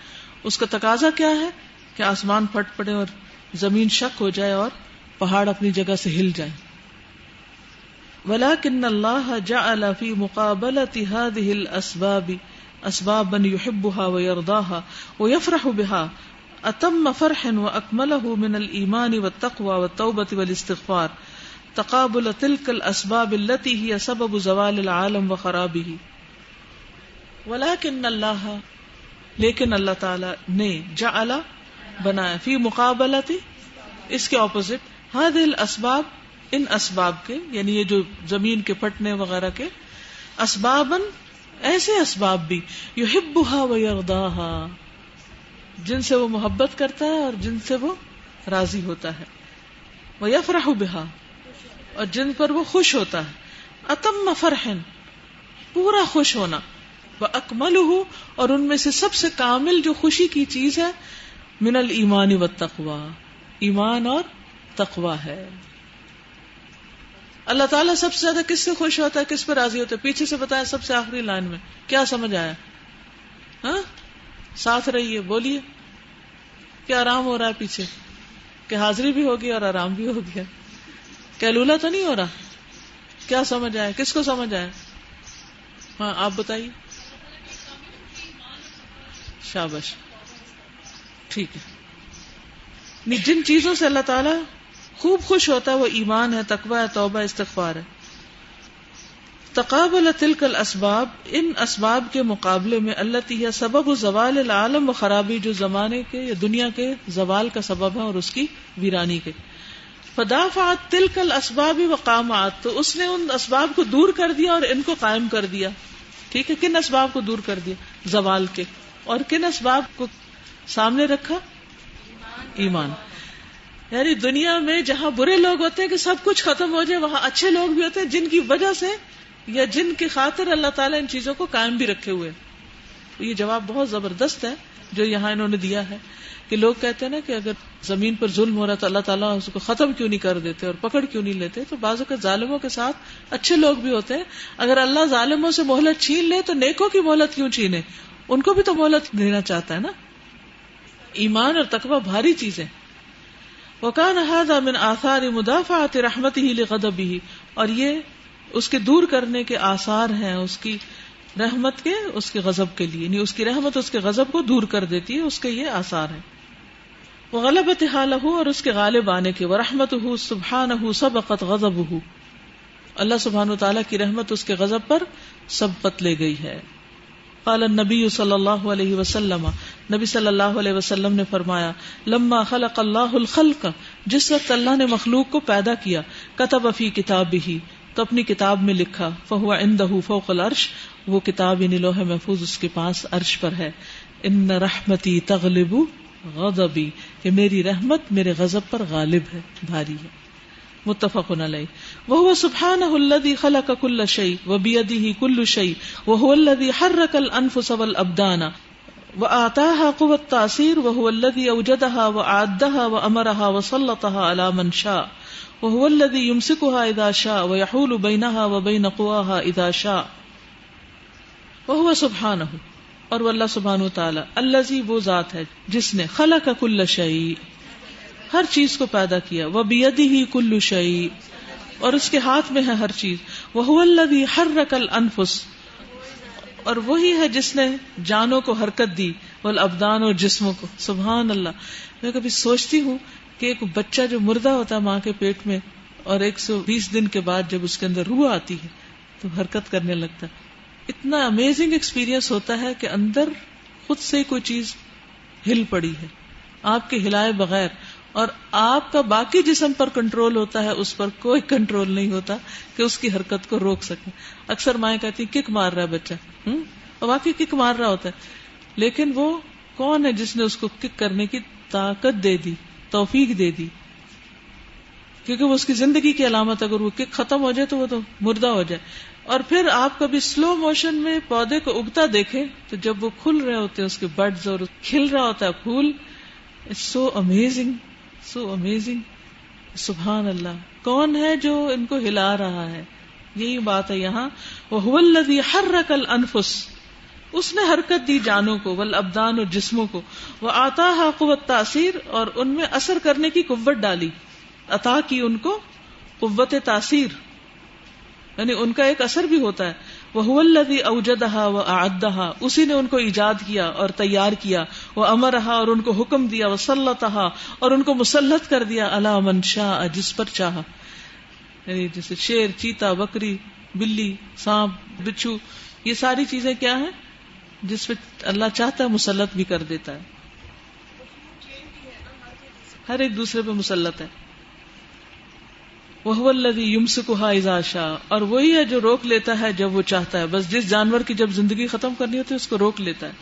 اس کا تقاضا کیا ہے کہ آسمان پھٹ پڑے اور زمین شک ہو جائے اور پہاڑ اپنی جگہ سے ہل جائے ولاکن اللہ جعل فی مقابلة هذه الاسباب اسبابا يحبها ويرضاها ويفرح بها اتم فرح واكمله من الايمان والتقوى والتوبه والاستغفار تقابل تلك الاسباب التي هي سبب زوال العالم وخرابه۔ ولكن الله لیکن اللہ تعالی نے جعل بنایا فی مقابلت اس کے اپوزٹ ہاد اسباب ان اسباب کے یعنی یہ جو زمین کے پٹنے وغیرہ کے اسبابن ایسے اسباب بھی یو ہبا و جن سے وہ محبت کرتا ہے اور جن سے وہ راضی ہوتا ہے وہ یفراہ بہا، اور جن پر وہ خوش ہوتا ہے، اتم فرحن، پورا خوش ہونا۔ وہ اکمل ہو اور ان میں سے سب سے کامل جو خوشی کی چیز ہے، من المان و تقوا ایمان اور تقوا ہے۔ اللہ تعالیٰ سب سے زیادہ کس سے خوش ہوتا ہے، کس پہ راضی ہوتا ہے؟ پیچھے سے بتایا، سب سے آخری لائن میں۔ کیا سمجھ آیا؟ ہاں؟ ساتھ رہیے، بولیے۔ کیا آرام ہو رہا ہے پیچھے؟ کہ حاضری بھی ہوگی اور آرام بھی ہو گیا کیلولا تو نہیں ہو رہا؟ کیا سمجھ آیا؟ کس کو سمجھ آیا؟ ہاں آپ بتائیے۔ شابش ٹھیک ہے. جن چیزوں سے اللہ تعالیٰ خوب خوش ہوتا ہے، وہ ایمان ہے، تقوی ہے، توبہ استغفار ہے. تقابل تلک الاسباب، ان اسباب کے مقابلے میں اللہ تیہ سبب زوال العالم و خرابی جو زمانے کے یا دنیا کے زوال کا سبب ہے اور اس کی ویرانی کے. فدافعت تلک الاسباب و قامات تو اس نے ان اسباب کو دور کر دیا اور ان کو قائم کر دیا. ٹھیک ہے، کن اسباب کو دور کر دیا؟ زوال کے. اور کن اسباب کو سامنے رکھا؟ ایمان۔ یعنی دنیا میں جہاں برے لوگ ہوتے ہیں کہ سب کچھ ختم ہو جائے، وہاں اچھے لوگ بھی ہوتے ہیں، جن کی وجہ سے یا جن کی خاطر اللہ تعالیٰ ان چیزوں کو قائم بھی رکھے ہوئے یہ جواب بہت زبردست ہے، جو یہاں انہوں نے دیا ہے کہ لوگ کہتے ہیں نا کہ اگر زمین پر ظلم ہو رہا تو اللہ تعالیٰ اس کو ختم کیوں نہیں کر دیتے اور پکڑ کیوں نہیں لیتے؟ تو بعض اوقات ظالموں کے ساتھ اچھے لوگ بھی ہوتے ہیں۔ اگر اللہ ظالموں سے مہلت چھین لے تو نیکوں کی مہلت کیوں چھینے؟ ان کو بھی تو مہلت دینا چاہتا ہے نا۔ ایمان اور تقوی بھاری چیزیں وکان هذا من آثار مدافعت رحمته لغضبه۔ اور یہ اس کے دور کرنے کے آثار ہیں اس کی رحمت کے، اس کے غضب کے لیے۔ یعنی اس کی رحمت اس کے غضب کو دور کر دیتی ہے، اس کے یہ آثار ہیں۔ وہ غلط حال اور اس کے غالب آنے کے۔ وہ رحمت ہو سبحان ہو سبقت غضب ہو اللہ سبحان و تعالیٰ کی رحمت اس کے غضب پر سبقت لے گئی ہے۔ قال النبی صلی اللہ علیہ وسلم، نبی صلی اللہ علیہ وسلم نے فرمایا، لما خلق اللہ الخلق، جس وقت اللہ نے مخلوق کو پیدا کیا، کتب فی کتاب ہی تو اپنی کتاب میں لکھا، فہو عندہ فوق العرش، وہ کتاب یعنی لوح محفوظ اس کے پاس عرش پر ہے۔ ان رحمتی تغلب غضبی، کہ میری رحمت میرے غضب پر غالب ہے، بھاری ہے۔ متفق علیہ. وہ سبحانہ الذی خلق کل شیء وبیدہ کل شیء وهو الذی حرک الانفس والابدان وآتاها قوة التأثير وهو الذي أوجدها وأعدها وأمرها وسلطها على من شاء وهو الذي يمسكها إذا شاء ويحول بينها وبين قواها إذا شاء. وهو سبحانه اور وہ اللہ سبحانہ تعالی اللہ وہ ذات ہے جس نے خلق کل شعی ہر چیز کو پیدا کیا۔ وہ بیدی ہی کلو شعی اور اس کے ہاتھ میں ہے ہر چیز۔ وہ اللہ ہر رقل انفس اور وہی ہے جس نے جانوں کو حرکت دی۔ وہ ابدان اور جسموں کو۔ سبحان اللہ۔ میں کبھی سوچتی ہوں کہ ایک بچہ جو مردہ ہوتا ہے ماں کے پیٹ میں، اور ایک سو بیس دن کے بعد جب اس کے اندر روح آتی ہے، تو حرکت کرنے لگتا ہے۔ اتنا امیزنگ ایکسپیرئنس ہوتا ہے کہ اندر خود سے کوئی چیز ہل پڑی ہے۔ آپ کے ہلائے بغیر اور آپ کا باقی جسم پر کنٹرول ہوتا ہے، اس پر کوئی کنٹرول نہیں ہوتا کہ اس کی حرکت کو روک سکے۔ اکثر مائیں کہتی کک مار رہا ہے بچہ۔ ہوں اور واقعی کک مار رہا ہوتا ہے۔ لیکن وہ کون ہے جس نے اس کو کک کرنے کی طاقت دے دی، توفیق دے دی؟ کیونکہ وہ اس کی زندگی کی علامت، اگر وہ کک ختم ہو جائے تو وہ تو مردہ ہو جائے۔ اور پھر آپ کبھی سلو موشن میں پودے کو اگتا دیکھے تو جب وہ کھل رہے ہوتے ہیں، اس کے بڈز اور کھل رہا ہوتا ہے، پھول it's so amazing so amazing. سبحان اللہ. کون ہے جو ان کو ہلا رہا ہے؟ یہی بات ہے یہاں. وہ ہر رقل انفس اس نے حرکت دی جانوں کو ول ابدان اور جسموں کو. وہ آتا قوت تاثیر اور ان میں اثر کرنے کی قوت ڈالی. عطا کی ان کو قوت تاثیر. یعنی ان کا ایک اثر بھی ہوتا ہے. وہ الدی اوجدہ و آدہ اسی نے ان کو ایجاد کیا اور تیار کیا وہ امر رہا اور ان کو حکم دیا وہ اور ان کو مسلط کر دیا اللہ من شاہ جس پر چاہ یعنی جیسے شیر، چیتا، بکری، بلی، سانپ، بچھو، یہ ساری چیزیں کیا ہیں؟ جس پہ اللہ چاہتا ہے مسلط بھی کر دیتا ہے۔ ہر ایک دوسرے پہ مسلط ہے۔ وہ الدی یمس کو شاہ اور وہی ہے جو روک لیتا ہے جب وہ چاہتا ہے۔ بس جس جانور کی جب زندگی ختم کرنی ہوتی ہے، اس کو روک لیتا ہے۔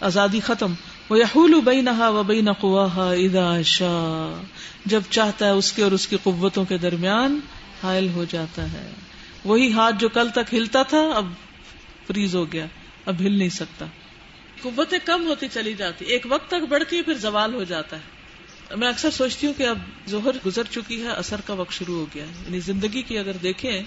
آزادی ختم۔ وہ یحول بئی نہا و بئی نقوا ادا شاہ جب چاہتا ہے اس کے اور اس کی قوتوں کے درمیان حائل ہو جاتا ہے۔ وہی ہاتھ جو کل تک ہلتا تھا، اب فریز ہو گیا۔ اب ہل نہیں سکتا۔ قوتیں کم ہوتی چلی جاتی۔ ایک وقت تک بڑھتی، پھر زوال ہو جاتا ہے۔ میں اکثر سوچتی ہوں کہ اب ظہر گزر چکی ہے اثر کا وقت شروع ہو گیا ہے۔ یعنی زندگی کی اگر دیکھیں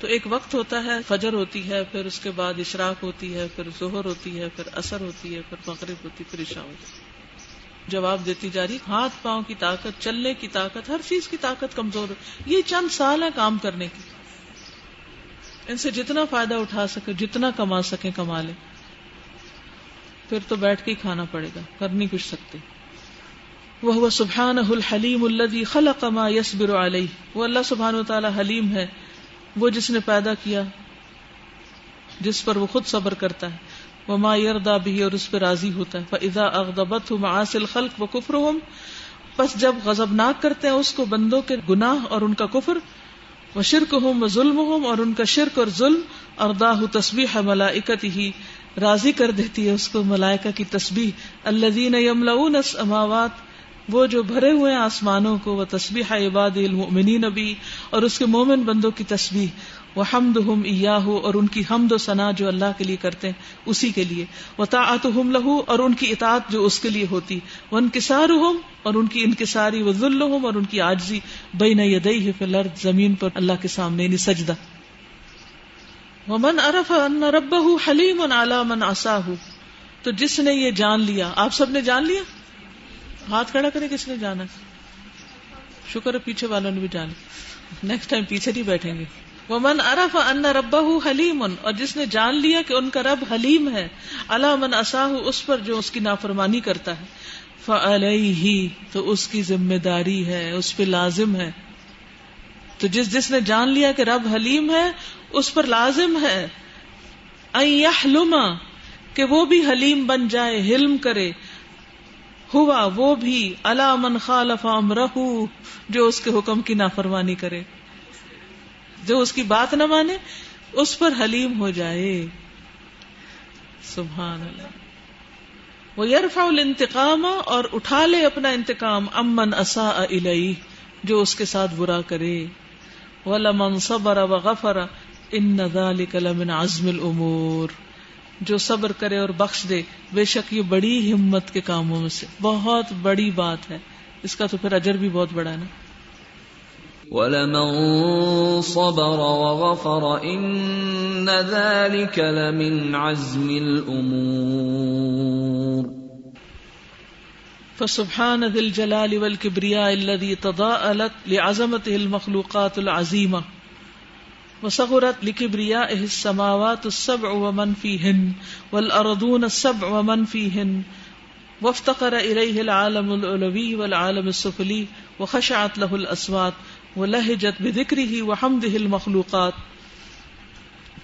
تو ایک وقت ہوتا ہے، فجر ہوتی ہے، پھر اس کے بعد اشراق ہوتی ہے، پھر ظہر ہوتی ہے، پھر اثر ہوتی ہے، پھر مغرب ہوتی، پھر عشاء ہوتی جواب دیتی جا رہی، ہاتھ پاؤں کی طاقت، چلنے کی طاقت، ہر چیز کی طاقت کمزور یہ چند سال ہے کام کرنے کی۔ ان سے جتنا فائدہ اٹھا سکے، جتنا کما سکے، کما لے۔ پھر تو بیٹھ کے ہی کھانا پڑے گا، کر نہیں کچھ سکتے۔ وہ سبحان الحلیم الدی خلق ما یسبر علیہ وہ اللہ سبحان و تعالی حلیم ہے، وہ جس نے پیدا کیا، جس پر وہ خود صبر کرتا ہے۔ وہ ما یردا بھی اور اس پہ راضی ہوتا ہے۔ فضا اغدبت ہوں معاصل خلق و کفر ہوں بس جب غزبناک کرتے ہیں اس کو بندوں کے گناہ اور ان کا کفر وہ شرک ہوں وہ ظلم ہوں اور ان کا شرک اور ظلم اردا تصبیح ملائکت ہی راضی کر دیتی ہے اس کو ملائکہ کی تسبیح۔ اللہ دین یملاؤن اماوات وہ جو بھرے ہوئے آسمانوں کو، وہ تصبیح عباد المنی نبی اور اس کے مومن بندوں کی تصبیح وہ حمد ہم ہو اور ان کی حمد و ثنا جو اللہ کے لیے کرتے ہیں، اسی کے لیے۔ وہ تاعت ہم لہو اور ان کی اطاعت جو اس کے لیے ہوتی۔ وہ انکسار ہم اور ان کی انکساری۔ وہ ذل ہم اور ان کی آجزی بین یدئی ہے زمین پر اللہ کے سامنے یعنی سجدہ۔ ومن عرف ان رب حلیم اعلی من آسا تو جس نے یہ جان لیا، آپ سب نے جان لیا؟ ہاتھ کھڑا کرے کس نے جانا شکر ہے پیچھے والوں نے بھی جان نیکسٹ ٹائم پیچھے نہیں بیٹھیں گے۔ وہ من ارف ان ربا حلیم اور جس نے جان لیا کہ ان کا رب حلیم ہے اللہ من اصاہ اس پر جو اس کی نافرمانی کرتا ہے۔ فعلیہ تو اس کی ذمہ داری ہے، اس پہ لازم ہے۔ تو جس جس نے جان لیا کہ رب حلیم ہے، اس پر لازم ہے۔ لما کہ وہ بھی حلیم بن جائے، حلم کرے۔ ہوا وہ بھی اللہ من خالف امرہ جو اس کے حکم کی نافرمانی کرے۔ جو اس کی بات نہ مانے، اس پر حلیم ہو جائے۔ سبحان اللہ۔ وہ یرفا الانتقام اور اٹھا لے اپنا انتقام، امن اصا الئی جو اس کے ساتھ برا کرے۔ ولمن صبر وغفر، ان ذلك لمن عزم الامور۔ جو صبر کرے اور بخش دے بے شک یہ بڑی ہمت کے کاموں میں سے بہت بڑی بات ہے۔ اس کا تو پھر اجر بھی بہت بڑا ہے نا۔ وَلَمَن صَبَرَ وَغَفَرَ إِنَّ ذَلِكَ لَمِنْ عَزْمِ الْأُمُورِ فسبحان ذي الجلال والكبرياء الذي تضاءلت لعظمته المخلوقات العظيمة وصغرت لكبريائه السماوات السبع ومن فيهن والأرضون السبع ومن فيهن وافتقر إليه العالم العلوي والعالم السفلي وخشعت له الأصوات ولهجت بذكره وحمده المخلوقات.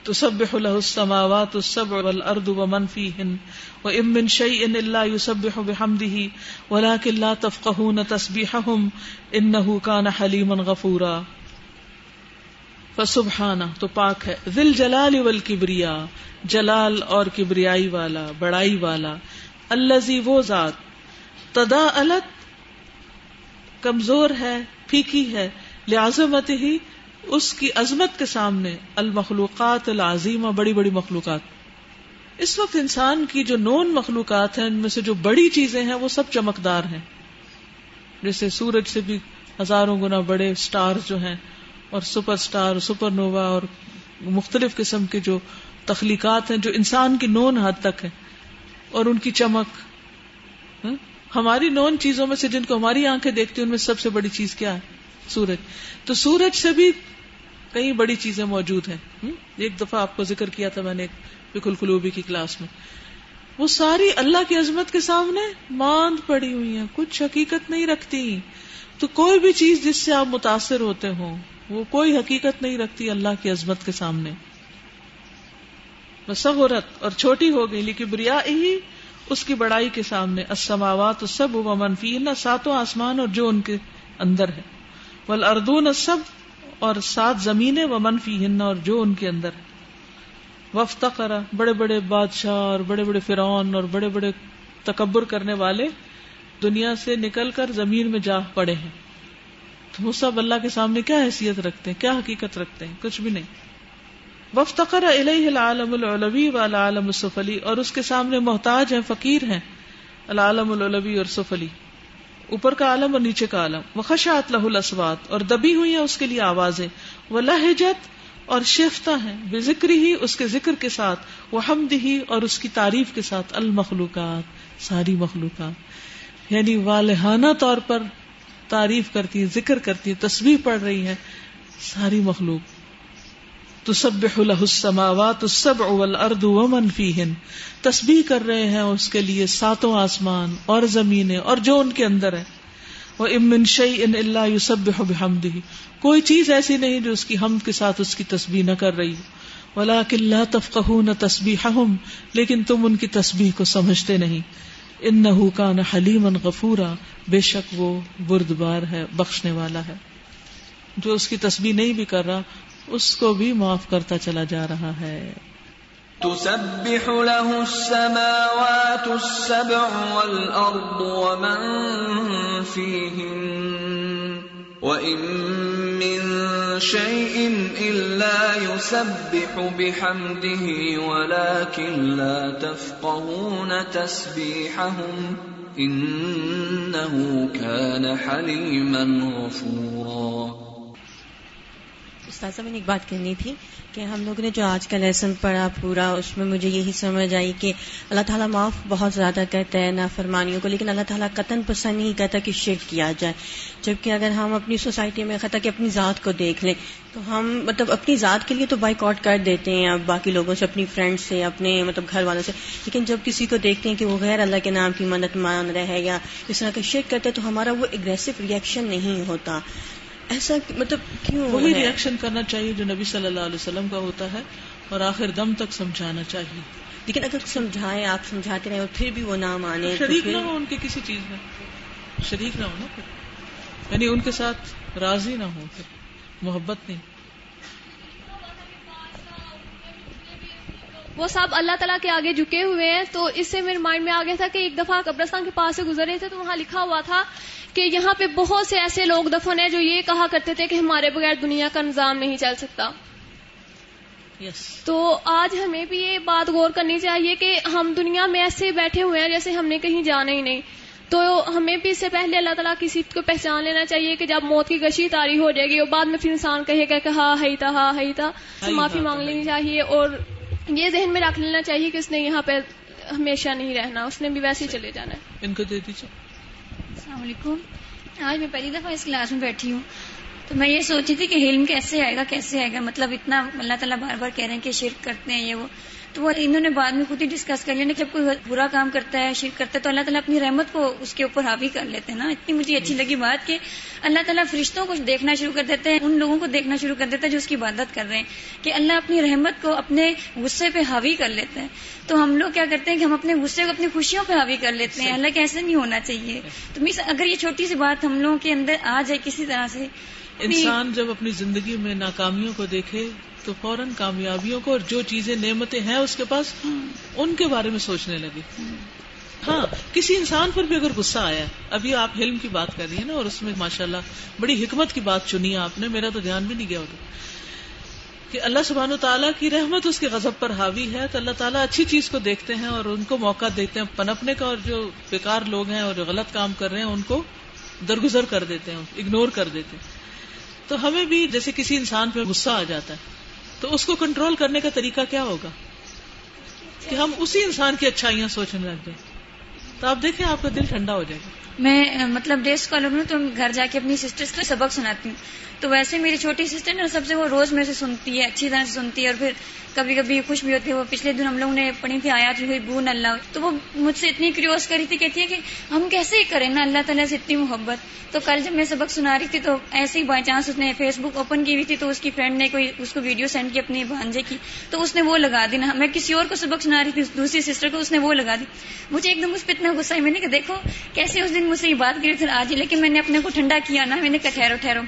تسبح له السماوات السبع والأرض ومن فيهن، وإن من شيء إلا يسبح بحمده، ولكن لا تفقهون تسبيحهم، إنه كان حليما غفورا. فسبحانہ، تو پاک ہے۔ ذل جلال والکبریا، جلال اور کبریائی والا، بڑائی والا۔ الزی وہ ذات تدا الت کمزور ہے، پھیکی ہے۔ لعظمت ہی اس کی عظمت کے سامنے۔ المخلوقات العظیمہ، بڑی بڑی مخلوقات۔ اس وقت انسان کی جو نون مخلوقات ہیں، ان میں سے جو بڑی چیزیں ہیں، وہ سب چمکدار ہیں۔ جیسے سورج سے بھی ہزاروں گنا بڑے سٹار جو ہیں اور سپر سٹار، سپر نووا اور مختلف قسم کے جو تخلیقات ہیں، جو انسان کی نون حد تک ہے اور ان کی چمک ہاں؟ ہماری نون چیزوں میں سے جن کو ہماری آنکھیں دیکھتی ان میں سب سے بڑی چیز کیا ہے؟ سورج۔ تو سورج سے بھی کئی بڑی چیزیں موجود ہیں ہاں؟ ایک دفعہ آپ کو ذکر کیا تھا میں نے قلوبی کی کلاس میں۔ وہ ساری اللہ کی عظمت کے سامنے ماند پڑی ہوئی ہیں، کچھ حقیقت نہیں رکھتی۔ تو کوئی بھی چیز جس سے آپ متاثر ہوتے ہو وہ کوئی حقیقت نہیں رکھتی اللہ کی عظمت کے سامنے۔ سہورت اور چھوٹی ہو گئی، لیکن بریا ہی اس کی بڑائی کے سامنے۔ اسماوات سب و منفی نہ ساتوں آسمان اور جو ان کے اندر ہے۔ ول اردون سب اور سات زمینیں، و منفی ہن اور جو ان کے اندر وفت کرا بڑے بڑے بادشاہ اور بڑے بڑے فرعون اور بڑے بڑے تکبر کرنے والے دنیا سے نکل کر زمین میں جا پڑے ہیں۔ تو وہ سب اللہ کے سامنے کیا حیثیت رکھتے ہیں؟ کیا حقیقت رکھتے ہیں؟ کچھ بھی نہیں۔ وفتقر علیہ العالم العلوی و العالم السفلی اور اس کے سامنے محتاج ہیں، فقیر ہیں۔ العالم العلوی اور سفلی اوپر کا عالم اور نیچے کا عالم۔ وہ خشات لہ الاسوات اور دبی ہوئی ہیں اس کے لیے آوازیں۔ وہ لہجت اور شیفتہ ہیں۔ بے ذکر ہی اس کے ذکر کے ساتھ۔ وہ حمد ہی اور اس کی تعریف کے ساتھ۔ المخلوقات۔ ساری مخلوقات۔ یعنی والہانہ طور پر تعریف کرتی ہیں، ذکر کرتی ہیں تصویر پڑھ رہی ہیں، ساری مخلوق۔ تو سب السماوات السبع والارض ومن فیہن تسبیح کر رہے ہیں اس کے لیے ساتوں آسمان اور زمینیں اور جو ان کے اندر ہے۔ وہ امن شعی ان اللہ یوسب بحمدہ کوئی چیز ایسی نہیں جو اس کی حمد کے ساتھ اس کی تسبیح نہ کر رہی ولا کلّہ تفقہ نہ تسبیح لیکن تم ان کی تسبیح کو سمجھتے نہیں۔ ان نہ کا نہ حلیم غفورا، بے شک وہ بردبار ہے، بخشنے والا ہے۔ جو اس کی تسبیح نہیں بھی کر رہا، اس کو بھی معاف کرتا چلا جا رہا ہے۔ تسبح له السماوات السبع والأرض ومن فيهن وَإِن مِّن شَيْءٍ إِلَّا يُسَبِّحُ بِحَمْدِهِ وَلَكِن لا تَفْقَهُونَ تَسْبِيحَهُمْ إِنَّهُ كَانَ حَلِيمًا غَفُورًا استاذہ، میں نے ایک بات کرنی تھی کہ ہم لوگوں نے جو آج کا لیسن پڑھا پورا، اس میں مجھے یہی سمجھ آئی کہ اللہ تعالیٰ معاف بہت زیادہ کرتا ہے نا فرمانیوں کو، لیکن اللہ تعالیٰ قطن پسند نہیں کرتا کہ شرک کیا جائے۔ جبکہ اگر ہم اپنی سوسائٹی میں خطا کہ اپنی ذات کو دیکھ لیں، تو ہم مطلب اپنی ذات کے لیے تو بائک آؤٹ کر دیتے ہیں اب باقی لوگوں سے، اپنی فرینڈ سے، اپنے مطلب گھر والوں سے۔ لیکن جب کسی کو دیکھتے ہیں کہ وہ غیر اللہ کے نام کی مدد مان رہے ہے یا اس طرح کا شرک کرتے تو ہمارا وہ اگریسو ریئیکشن نہیں ہوتا۔ ایسا مطلب کیوں وہی ریئیکشن کرنا چاہیے جو نبی صلی اللہ علیہ وسلم کا ہوتا ہے اور آخر دم تک سمجھانا چاہیے۔ لیکن اگر سمجھائے آپ سمجھاتے رہے اور پھر بھی وہ نہ مانے شریک نہ ہو ان کی کسی چیز میں۔ شریک نہ ہو نا پھر۔ یعنی ان کے ساتھ راضی نہ ہو پھر۔ محبت نہیں۔ وہ سب اللہ تعالیٰ کے آگے جھکے ہوئے ہیں تو اس سے میرے مائنڈ میں آ گیا تھا کہ ایک دفعہ قبرستان کے پاس سے گزرے تھے تو وہاں لکھا ہوا تھا کہ یہاں پہ بہت سے ایسے لوگ دفن ہیں جو یہ کہا کرتے تھے کہ ہمارے بغیر دنیا کا نظام نہیں چل سکتا yes. تو آج ہمیں بھی یہ بات غور کرنی چاہیے کہ ہم دنیا میں ایسے بیٹھے ہوئے ہیں جیسے ہم نے کہیں جانا ہی نہیں تو ہمیں بھی اس سے پہلے اللہ تعالیٰ کسی کو پہچان لینا چاہیے کہ جب موت کی گشی تاری ہو جائے گی اور بعد میں پھر انسان کہے گا کہ ہاں ہی تھا ہاں ہی تھا معافی مانگ لینی چاہیے اور یہ ذہن میں رکھ لینا چاہیے کہ اس نے یہاں پہ ہمیشہ نہیں رہنا اس نے بھی ویسے ہی چلے جانا ہے۔ ان کو دے دیجیے۔ السلام علیکم۔ آج میں پہلی دفعہ اس کلاس میں بیٹھی ہوں۔ تو میں یہ سوچی تھی کہ علم کیسے آئے گا کیسے آئے گا؟ مطلب اتنا اللہ تعالیٰ بار بار کہہ رہے ہیں کہ شرک کرتے ہیں یہ وہ۔ تو وہ انہوں نے بعد میں خود ہی ڈسکس کر لیا جب کوئی برا کام کرتا ہے شرک کرتا ہے تو اللہ تعالیٰ اپنی رحمت کو اس کے اوپر حاوی کر لیتے ہیں نا۔ اتنی مجھے اچھی لگی بات کہ اللہ تعالیٰ فرشتوں کو دیکھنا شروع کر دیتے ہیں ان لوگوں کو دیکھنا شروع کر دیتا ہے جو اس کی عبادت کر رہے ہیں کہ اللہ اپنی رحمت کو اپنے غصے پہ حاوی کر لیتے ہیں۔ تو ہم لوگ کیا کرتے ہیں کہ ہم اپنے غصے کو اپنی خوشیوں پہ حاوی کر لیتے ہیں۔ اللہ کیسے نہیں ہونا چاہیے۔ تو اگر یہ چھوٹی سی بات ہم لوگوں کے اندر آ جائے کسی طرح سے انسان جب اپنی زندگی میں ناکامیوں کو دیکھے تو فوراً کامیابیوں کو اور جو چیزیں نعمتیں ہیں اس کے پاس ان کے بارے میں سوچنے لگے۔ ہاں کسی انسان پر بھی اگر غصہ آیا، ابھی آپ حلم کی بات کر رہی ہیں نا، اور اس میں ماشاء اللہ بڑی حکمت کی بات چنی ہے آپ نے، میرا تو دھیان بھی نہیں گیا ہوتا۔ کہ اللہ سبحان و تعالیٰ کی رحمت اس کے غضب پر حاوی ہے، تو اللہ تعالیٰ اچھی چیز کو دیکھتے ہیں اور ان کو موقع دیتے ہیں پنپنے کا، اور جو بیکار لوگ ہیں اور جو غلط کام کر رہے ہیں، ان کو درگزر کر دیتے ہیں اگنور کر دیتے ہیں۔ تو ہمیں بھی جیسے کسی انسان پہ غصہ آ جاتا ہے تو اس کو کنٹرول کرنے کا طریقہ کیا ہوگا؟ کہ ہم اسی انسان کی اچھائیاں سوچنے لگ جائیں۔ تو آپ دیکھیں، آپ کا دل ٹھنڈا ہو جائے گا۔ میں مطلب ڈے اسکالر ہوں تو گھر جا کے اپنی سسٹرس کو سبق سناتی ہوں۔ تو ویسے میری چھوٹی سسٹر نا سب سے وہ روز میں سے سنتی ہے، اچھی طرح سے سنتی ہے اور پھر کبھی کبھی خوش بھی ہوتی ہے وہ پچھلے دن ہم لوگوں نے پڑھی تھی آیا تھی بو اللہ۔ تو وہ مجھ سے اتنی کریوس کری تھی، کہتی ہے کہ ہم کیسے ہی کریں؟ نا اللہ تعالیٰ سے اتنی محبت۔ تو کل جب میں سبق سنا رہی تھی تو ایسے ہی بائی چانس اس نے فیس بک اوپن کی ہوئی تھی تو اس کی فرینڈ نے کوئی اس کو ویڈیو سینڈ کی اپنی بھانجے کی۔ تو اس نے وہ لگا دی نا۔ میں کسی اور کو سبق سنا رہی تھی دوسری سسٹر کو اس نے وہ لگا دی۔ مجھے ایک دم اس پہ اتنا غصہ میں نے کہ دیکھو کیسے اس دن مجھ سے یہ بات کری تھی آج لیکن میں نے اپنے کو ٹھنڈا کیا نا۔ میں نے کہا، ٹھہرو ٹھہرو۔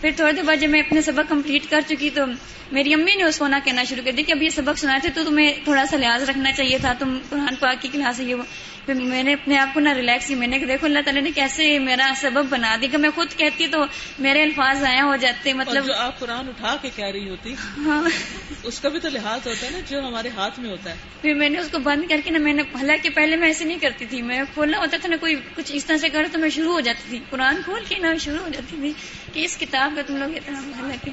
پھر تھوڑی دیر بعد جب میں اپنے سبق کمپلیٹ کر چکی تو میری امی نے اس کو نہ کہنا شروع کر دیا کہ اب یہ سبق سنا تھے تو تمہیں تھوڑا سا لحاظ رکھنا چاہیے تھا، تم قرآن پاک کی کلاس یہ پھر میں نے اپنے آپ کو نہ ریلیکس کی. میں نے دیکھو اللہ تعالیٰ نے کیسے میرا سبب بنا دی کہ میں خود کہتی تو میرے الفاظ ضائع ہو جاتے. مطلب جو آپ قرآن اٹھا کے کہہ رہی ہوتی ہاں. اس کا بھی تو لحاظ ہوتا ہے نا جو ہمارے ہاتھ میں ہوتا ہے۔ پھر میں نے اس کو بند کر کے نا میں نے حالانکہ پہلے میں ایسے نہیں کرتی تھی. میں کھولنا ہوتا تھا نا کوئی کچھ اس طرح سے کرو تو میں شروع ہو جاتی تھی. قرآن کھول کے نا شروع ہو جاتی تھی کہ اس کتاب کا تم لوگ حالانکہ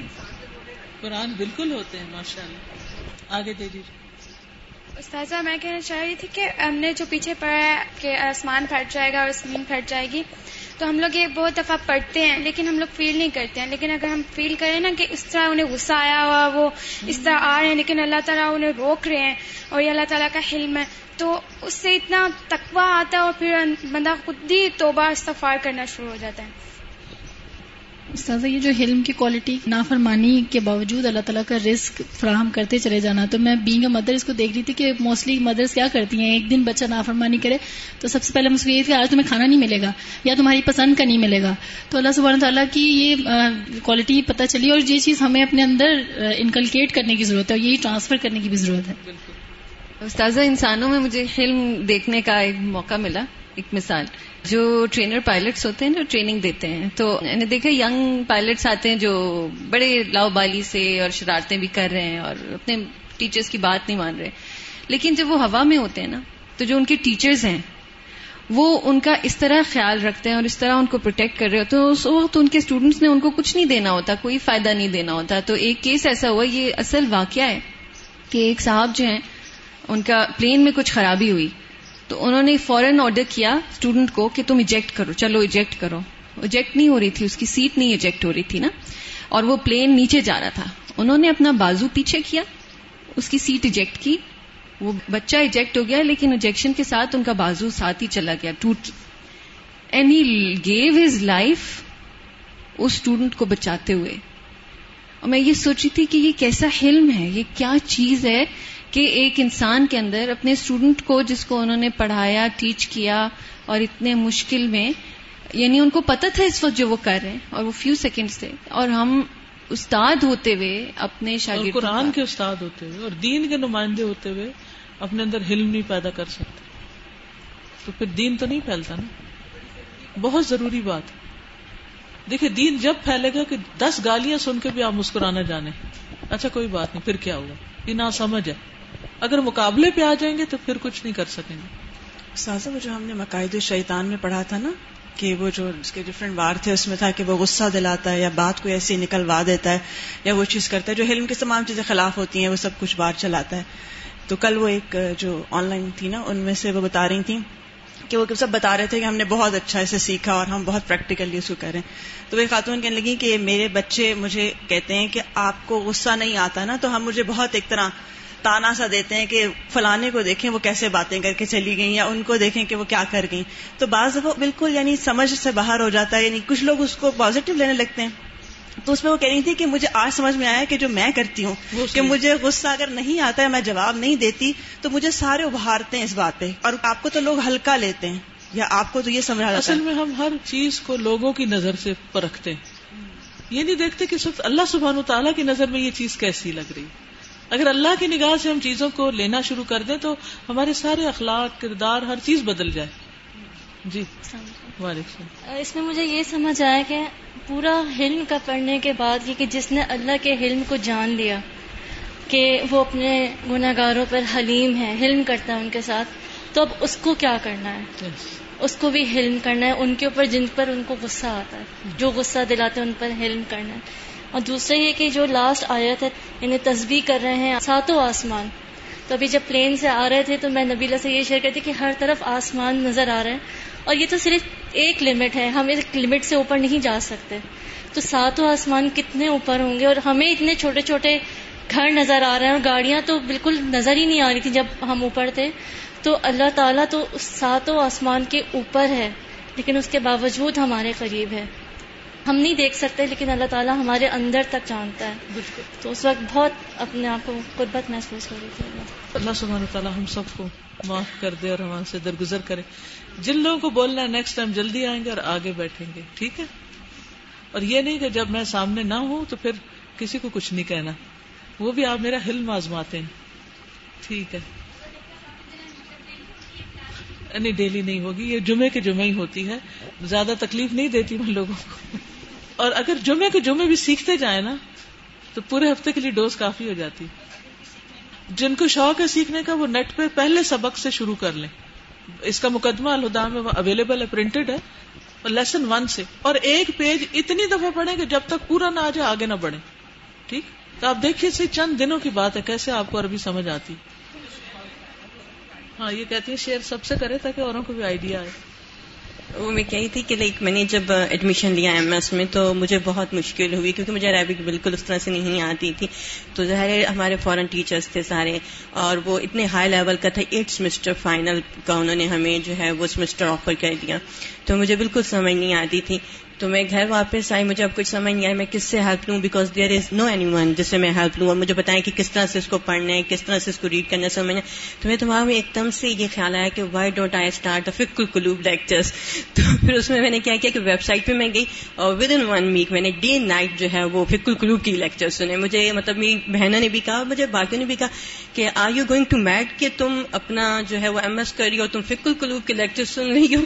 قرآن بالکل ہوتے ہیں ماشاء اللہ آگے دے دیجیے استاذہ، میں کہنا چاہ رہی تھی کہ ہم نے جو پیچھے پڑھا ہے کہ آسمان پھٹ جائے گا اور زمین پھٹ جائے گی، تو ہم لوگ یہ بہت دفعہ پڑھتے ہیں، لیکن ہم لوگ فیل نہیں کرتے ہیں۔ لیکن اگر ہم فیل کریں نا کہ اس طرح انہیں غصہ آیا ہوا، وہ اس طرح آ رہے ہیں، لیکن اللہ تعالیٰ انہیں روک رہے ہیں اور یہ اللہ تعالیٰ کا حلم ہے، تو اس سے اتنا تقوی آتا ہے اور پھر بندہ خود ہی توبہ استفار کرنا شروع ہو جاتا ہے۔ استاذہ، یہ جو حلم کی کوالٹی نافرمانی کے باوجود اللہ تعالیٰ کا رزق فراہم کرتے چلے جانا، تو میں بینگ اے مدر اس کو دیکھ رہی تھی کہ موسٹلی مدرس کیا کرتی ہیں؟ ایک دن بچہ نافرمانی کرے تو سب سے پہلے مجھ کو یہ کہ آج تمہیں کھانا نہیں ملے گا یا تمہاری پسند کا نہیں ملے گا۔ تو اللہ سبحانہ تعالیٰ کی یہ کوالٹی پتہ چلی اور یہ چیز ہمیں اپنے اندر انکلکیٹ کرنے کی ضرورت ہے اور یہی ٹرانسفر کرنے کی بھی ضرورت ہے۔ استاذہ، انسانوں میں مجھے فلم دیکھنے کا ایک موقع ملا۔ ایک مثال، جو ٹرینر پائلٹس ہوتے ہیں جو ٹریننگ دیتے ہیں، تو میں نے دیکھا ینگ پائلٹس آتے ہیں جو بڑے لاؤ بالی سے اور شرارتیں بھی کر رہے ہیں اور اپنے ٹیچرز کی بات نہیں مان رہے۔ لیکن جب وہ ہوا میں ہوتے ہیں نا، تو جو ان کے ٹیچرز ہیں، وہ ان کا اس طرح خیال رکھتے ہیں اور اس طرح ان کو پروٹیکٹ کر رہے ہوتے ہیں۔ اس وقت ان کے اسٹوڈنٹس نے ان کو کچھ نہیں دینا ہوتا، کوئی فائدہ نہیں دینا ہوتا۔ تو ایک کیس ایسا ہوا، یہ اصل واقعہ ہے کہ ایک صاحب جو ہیں، ان کا پلین میں کچھ خرابی ہوئی۔ تو انہوں نے فوراً آرڈر کیا اسٹوڈنٹ کو کہ تم ایجیکٹ کرو، چلو ایجیکٹ کرو۔ ایجیکٹ نہیں ہو رہی تھی، اس کی سیٹ نہیں ایجیکٹ ہو رہی تھی نا۔ اور وہ پلین نیچے جا رہا تھا۔ انہوں نے اپنا بازو پیچھے کیا، اس کی سیٹ ایجیکٹ کی۔ وہ بچہ ایجیکٹ ہو گیا، لیکن ایجیکشن کے ساتھ ان کا بازو ساتھ ہی چلا گیا، ٹوٹ۔ And he gave his life us student کو بچاتے ہوئے۔ اور میں یہ سوچی تھی کہ یہ کیسا حلم ہے، یہ کیا چیز ہے کہ ایک انسان کے اندر اپنے اسٹوڈنٹ کو جس کو انہوں نے پڑھایا ٹیچ کیا اور اتنے مشکل میں یعنی ان کو پتہ تھا اس وقت جو وہ کر رہے ہیں اور وہ فیو سیکنڈز تھے اور ہم استاد ہوتے ہوئے اپنے شاگرد قرآن کے استاد ہوتے ہوئے اور دین کے نمائندے ہوتے ہوئے اپنے اندر حلم نہیں پیدا کر سکتے۔ تو پھر دین تو نہیں پھیلتا نا؟ بہت ضروری بات۔ دیکھیں دین جب پھیلے گا کہ دس گالیاں سن کے بھی آپ مسکرانا جانے۔ اچھا کوئی بات نہیں پھر کیا ہوگا؟ یہ نہ سمجھ ہے۔ اگر مقابلے پہ آ جائیں گے تو پھر کچھ نہیں کر سکیں گے۔ سازا، وہ جو ہم نے مقاعد شیطان میں پڑھا تھا نا، کہ وہ جو اس کے ڈفرینٹ وار تھے، اس میں تھا کہ وہ غصہ دلاتا ہے یا بات کو ایسی نکلوا دیتا ہے یا وہ چیز کرتا ہے، جو حلم کی تمام چیزیں خلاف ہوتی ہیں، وہ سب کچھ بار چلاتا ہے۔ تو کل وہ ایک جو آن لائن تھی نا، ان میں سے وہ بتا رہی تھیں کہ وہ سب بتا رہے تھے کہ ہم نے بہت اچھا اسے سیکھا اور ہم بہت پریکٹیکلی اس کو کریں تو وہ خاتون کہنے لگی کہ میرے بچے مجھے کہتے ہیں کہ آپ کو غصہ نہیں آتا نا، تو ہم مجھے بہت ایک طرح تانا سا دیتے ہیں کہ فلانے کو دیکھیں وہ کیسے باتیں کر کے چلی گئیں یا ان کو دیکھیں کہ وہ کیا کر گئیں۔ تو بعض وہ بالکل یعنی سمجھ سے باہر ہو جاتا ہے یعنی کچھ لوگ اس کو پازیٹو لینے لگتے ہیں۔ تو اس میں وہ کہہ رہی تھی کہ مجھے آج سمجھ میں آیا کہ جو میں کرتی ہوں کہ مجھے غصہ اگر نہیں آتا ہے میں جواب نہیں دیتی تو مجھے سارے ابھارتے ہیں اس بات پہ۔ اور آپ کو تو لوگ ہلکا لیتے ہیں یا آپ کو تو یہ سمجھا اصل میں ہم ہر چیز کو لوگوں کی نظر سے پرکھتے ہیں۔ یہ نہیں دیکھتے کہ صرف اللہ سبحان و تعالیٰ کی نظر میں یہ چیز کیسی لگ رہی۔ اگر اللہ کی نگاہ سے ہم چیزوں کو لینا شروع کر دیں تو ہمارے سارے اخلاق کردار ہر چیز بدل جائے۔ جی۔ وعلیکم اس میں مجھے یہ سمجھ آیا کہ پورا حلم کا پڑھنے کے بعد یہ کہ جس نے اللہ کے حلم کو جان لیا کہ وہ اپنے گناہ گاروں پر حلیم ہے حلم کرتا ہے ان کے ساتھ تو اب اس کو کیا کرنا ہے؟ اس کو بھی حلم کرنا ہے ان کے اوپر جن پر ان کو غصہ آتا ہے جو غصہ دلاتے ہیں ان پر حلم کرنا ہے۔ اور دوسرا یہ کہ جو لاسٹ آیت ہے یعنی انہیں تصویر کر رہے ہیں ساتوں آسمان۔ تو ابھی جب پلین سے آ رہے تھے تو میں نبیلا سے یہ شیئر کرتی کہ ہر طرف آسمان نظر آ رہے ہیں۔ اور یہ تو صرف ایک لمٹ ہے، ہم ایک لمٹ سے اوپر نہیں جا سکتے۔ تو ساتوں آسمان کتنے اوپر ہوں گے اور ہمیں اتنے چھوٹے چھوٹے گھر نظر آ رہے ہیں اور گاڑیاں تو بالکل نظر ہی نہیں آ رہی تھی جب ہم اوپر تھے۔ تو اللہ تعالیٰ تو ساتوں آسمان کے اوپر ہے، لیکن اس کے باوجود ہمارے قریب ہے۔ ہم نہیں دیکھ سکتے لیکن اللہ تعالیٰ ہمارے اندر تک جانتا ہے۔ بالکل۔ تو اس وقت بہت اپنے آپ کو قربت محسوس ہو رہی تھی۔ اللہ سبحانہ تعالیٰ ہم سب کو معاف کر دے اور ہمارے سے درگزر کرے۔ جن لوگوں کو بولنا ہے نیکسٹ ٹائم جلدی آئیں گے اور آگے بیٹھیں گے ٹھیک ہے؟ اور یہ نہیں کہ جب میں سامنے نہ ہوں تو پھر کسی کو کچھ نہیں کہنا۔ وہ بھی آپ میرا حلم آزماتے ہیں۔ ٹھیک ہے۔ نہیں ڈیلی نہیں ہوگی یہ جمعے کے جمعے ہی ہوتی ہے۔ زیادہ تکلیف نہیں دیتی میں لوگوں کو۔ اور اگر جمعے کے جمعے بھی سیکھتے جائیں نا، تو پورے ہفتے کے لیے ڈوز کافی ہو جاتی۔ جن کو شوق ہے سیکھنے کا، وہ نیٹ پہ پہلے سبق سے شروع کر لیں۔ اس کا مقدمہ الہدا میں اویلیبل ہے پرنٹڈ ہے لیسن ون سے۔ اور ایک پیج اتنی دفعہ پڑھیں کہ جب تک پورا نہ آ جائے، آگے نہ بڑھے ٹھیک؟ تو آپ دیکھیے سے چند دنوں کی بات ہے، کیسے آپ کو عربی سمجھ آتی۔ ہاں یہ کہتی ہیں، شیئر سب سے کرے تاکہ اوروں کو بھی آئیڈیا آئے۔ وہ میں کہی تھی کہ لائک میں نے جب ایڈمیشن لیا ایم ایس میں تو مجھے بہت مشکل ہوئی کیونکہ مجھے عربک بالکل اس طرح سے نہیں آتی تھی۔ تو ظاہر ہمارے فورن ٹیچرس تھے سارے اور وہ اتنے ہائی لیول کا تھا۔ ایٹ سمسٹر فائنل کا انہوں نے ہمیں جو ہے وہ سمسٹر آفر کر دیا۔ تو مجھے بالکل سمجھ نہیں آتی تھی۔ تو میں گھر واپس آئی، مجھے اب کچھ سمجھ نہیں آیا میں کس سے ہیلپ لوں؟ Because there is no any one جس سے میں ہیلپ لوں۔ اور مجھے بتائیں کہ کس طرح سے اس کو پڑھنا ہے، کس طرح سے اس کو ریڈ کرنا سمجھنا تو میرے دماغ میں ایک دم سے یہ خیال آیا کہ وائی ڈونٹ آئی اسٹارٹ فکل کلوب لیکچرس تو پھر اس میں میں نے کیا کیا کہ ویب سائٹ پہ میں گئی اور ود ان ون ویک میں نے ڈے نائٹ جو ہے وہ فکل کلوب کی لیکچر سنے۔ مجھے مطلب میری بہنوں نے بھی کہا، مجھے باقیوں نے بھی کہا کہ are you going to meet کہ تم اپنا جو ہے وہ ایم ایس کری اور تم فکل کلوب کے لیکچر سن رہی ہو؟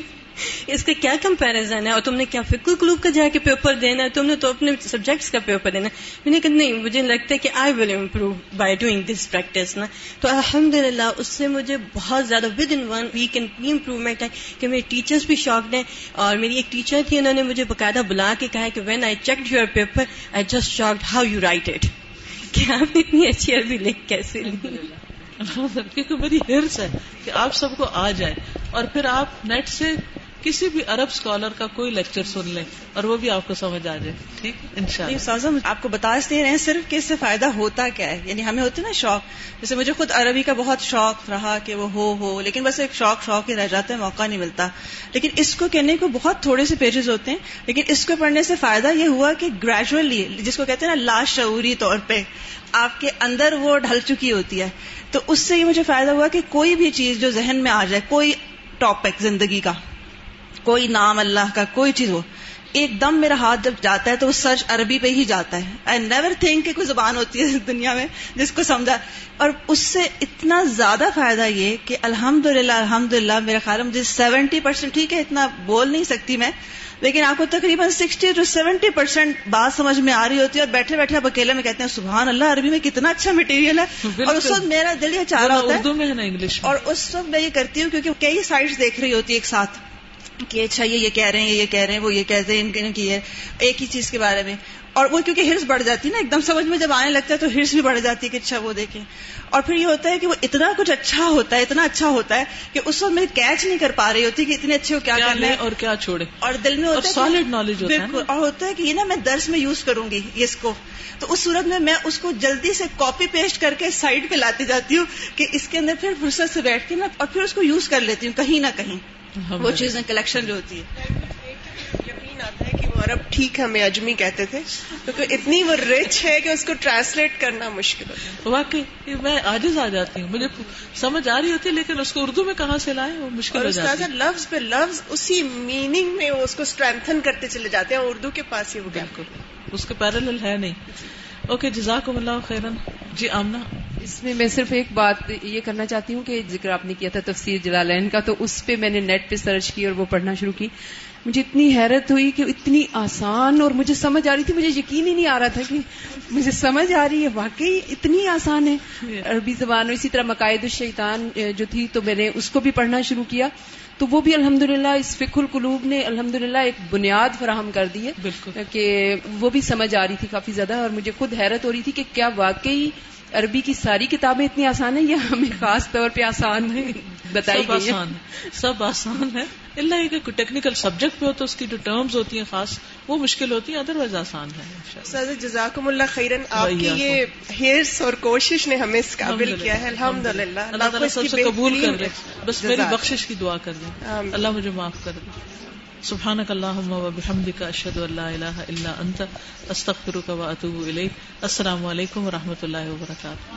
اس کا کیا کمپیرزن ہے اور تم نے کیا فکر کلوب کا جا کے پیپر دینا ہے؟ تم نے تو اپنے سبجیکٹس کا پیپر دینا ہے۔ میں نے کہا، نہیں، مجھے لگتا ہے کہ I will improve by doing this practice نا۔ تو الحمد للہ اس سے مجھے بہت زیادہ ود ان ون ویک اتنی امپروومنٹ ہے کہ میرے ٹیچرس بھی شاکڈ ہیں۔ اور میری ایک ٹیچر تھی، انہوں نے مجھے باقاعدہ بلا کے کہا کہ when I check your paper I just shocked how you write it کیا اتنی اچھی عربی لکھ کیسے لی۔ کیونکہ میری ہرس ہے کہ آپ سب کو آ جائے۔ اور پھر آپ نیٹ سے کسی بھی عرب اسکالر کا کوئی لیکچر سن لیں اور وہ بھی آپ کو سمجھ آ جائے۔ ٹھیک؟ ان شاء اللہ آپ کو بتاتے رہے صرف کہ اس سے فائدہ ہوتا کیا ہے۔ یعنی ہمیں ہوتے نا شوق۔ جیسے مجھے خود عربی کا بہت شوق رہا کہ وہ ہو ہو، لیکن بس ایک شوق شوق ہی رہ جاتا ہے موقع نہیں ملتا۔ لیکن اس کو کہنے کو بہت تھوڑے سے پیجز ہوتے ہیں، لیکن اس کو پڑھنے سے فائدہ یہ ہوا کہ گریجولی جس کو کہتے ہیں نا لاشعوری طور پہ، آپ کے اندر وہ ڈھل چکی ہوتی ہے۔ تو اس سے یہ مجھے فائدہ ہوا کہ کوئی بھی چیز جو ذہن میں آ جائے، کوئی ٹاپک زندگی کا۔ کوئی نام اللہ کا کوئی چیز ہو ایک دم میرا ہاتھ جب جاتا ہے تو وہ سرچ عربی پہ ہی جاتا ہے۔ آئی نیور تھنک کہ کوئی زبان ہوتی ہے دنیا میں جس کو سمجھا۔ اور اس سے اتنا زیادہ فائدہ یہ کہ الحمد للہ الحمد للہ میرا خیال مجھے سیونٹی پرسینٹ ٹھیک ہے اتنا بول نہیں سکتی میں لیکن آپ کو تقریباً سکسٹی ٹو سیونٹی پرسینٹ بات سمجھ میں آ رہی ہوتی ہے اور بیٹھے بیٹھے آپ اکیلے میں کہتے ہیں سبحان اللہ عربی میں کتنا اچھا مٹیریل ہے۔ اور اس وقت میرا دل یہ چاہ رہا ہوتا ہے انگلش اور اس وقت میں یہ کرتی ہوں کیونکہ کئی سائٹس دیکھ رہی ہوتی ہے ایک ساتھ۔ کہ اچھا یہ یہ کہہ رہے ہیں یہ کہہ رہے ہیں وہ یہ کہتے ہیں ان کی ہے ایک ہی چیز کے بارے میں۔ اور وہ کیونکہ ہرس بڑھ جاتی ہے نا ایک دم سمجھ میں جب آنے لگتا ہے تو ہرس بھی بڑھ جاتی ہے کہ اچھا وہ دیکھیں۔ اور پھر یہ ہوتا ہے کہ وہ اتنا کچھ اچھا ہوتا ہے اتنا اچھا ہوتا ہے کہ اس وقت میں کیچ نہیں کر پا رہی ہوتی کہ اتنے اچھے ہو کیا کرنا ہے؟ اور کیا چھوڑے اور دل میں ہوتا ہے سالڈ نالج بالکل۔ اور ہوتا ہے کہ یہ نا میں درس میں یوز کروں گی اس کو۔ تو اس صورت میں میں اس کو جلدی سے کاپی پیسٹ کر کے سائڈ پہ لاتی جاتی ہوں کہ اس کے اندر پھر فرصت سے بیٹھ کے نا اور پھر اس کو یوز کر لیتی ہوں کہیں نہ کہیں۔ وہ چیزیں کلیکشن جو ہوتی ہے یقین آتا ہے کہ وہ عرب ٹھیک ہمیں اجمی کہتے تھے۔ کیونکہ اتنی وہ رچ ہے کہ اس کو ٹرانسلیٹ کرنا مشکل ہوتا ہے۔ واقعی میں آجز آ جاتی ہوں۔ مجھے سمجھ آ رہی ہوتی ہے لیکن اس کو اردو میں کہاں سے لائے وہ مشکل ہو جاتی ہے۔ لفظ پہ لفظ اسی میننگ میں اس کو اسٹرینتھن کرتے چلے جاتے ہیں۔ اردو کے پاس ہی وہ بالکل۔ اس کے پیرل ہے نہیں۔ اوکے جزاک اللہ خیرن. جی آمنا اس میں میں صرف ایک بات یہ کرنا چاہتی ہوں کہ ذکر آپ نے کیا تھا تفسیر جلالین کا تو اس پہ میں نے نیٹ پہ سرچ کی اور وہ پڑھنا شروع کی۔ مجھے اتنی حیرت ہوئی کہ اتنی آسان اور مجھے سمجھ آ رہی تھی مجھے یقین ہی نہیں آ رہا تھا کہ مجھے سمجھ آ رہی ہے۔ واقعی اتنی آسان ہے۔ عربی زبان اور اسی طرح مقاعد الشیطان جو تھی تو میں نے اس کو بھی پڑھنا شروع کیا۔ تو وہ بھی الحمد للہ اس فک القلوب نے الحمد للہ ایک بنیاد فراہم کر دی ہے بالکل۔ کہ وہ بھی سمجھ آ رہی تھی کافی زیادہ اور مجھے خود حیرت ہو رہی تھی کہ کیا واقعی عربی کی ساری کتابیں اتنی آسان ہیں یا ہمیں خاص طور پہ آسان ہے بتائی گئی آسان سب آسان ہے اللہ یہ کہ ٹیکنیکل سبجیکٹ پہ ہو تو اس کی جو ٹرمز ہوتی ہیں خاص وہ مشکل ہوتی ہیں ادر وائز آسان ہے سر جزاکم اللہ خیرن آپ کی یہ ہیئرس اور کوشش نے ہمیں اس قابل کیا ہے۔ الحمد للہ اللہ تعالیٰ سب سے قبول کر دے بس میری بخشش کی دعا کر دیں۔ اللہ مجھے معاف کر دے۔ سبحانك اللهم وبحمدك اشهد ان لا اله الا انت استغفرك واتوب اليك السلام علیکم و رحمۃ اللہ وبرکاتہ۔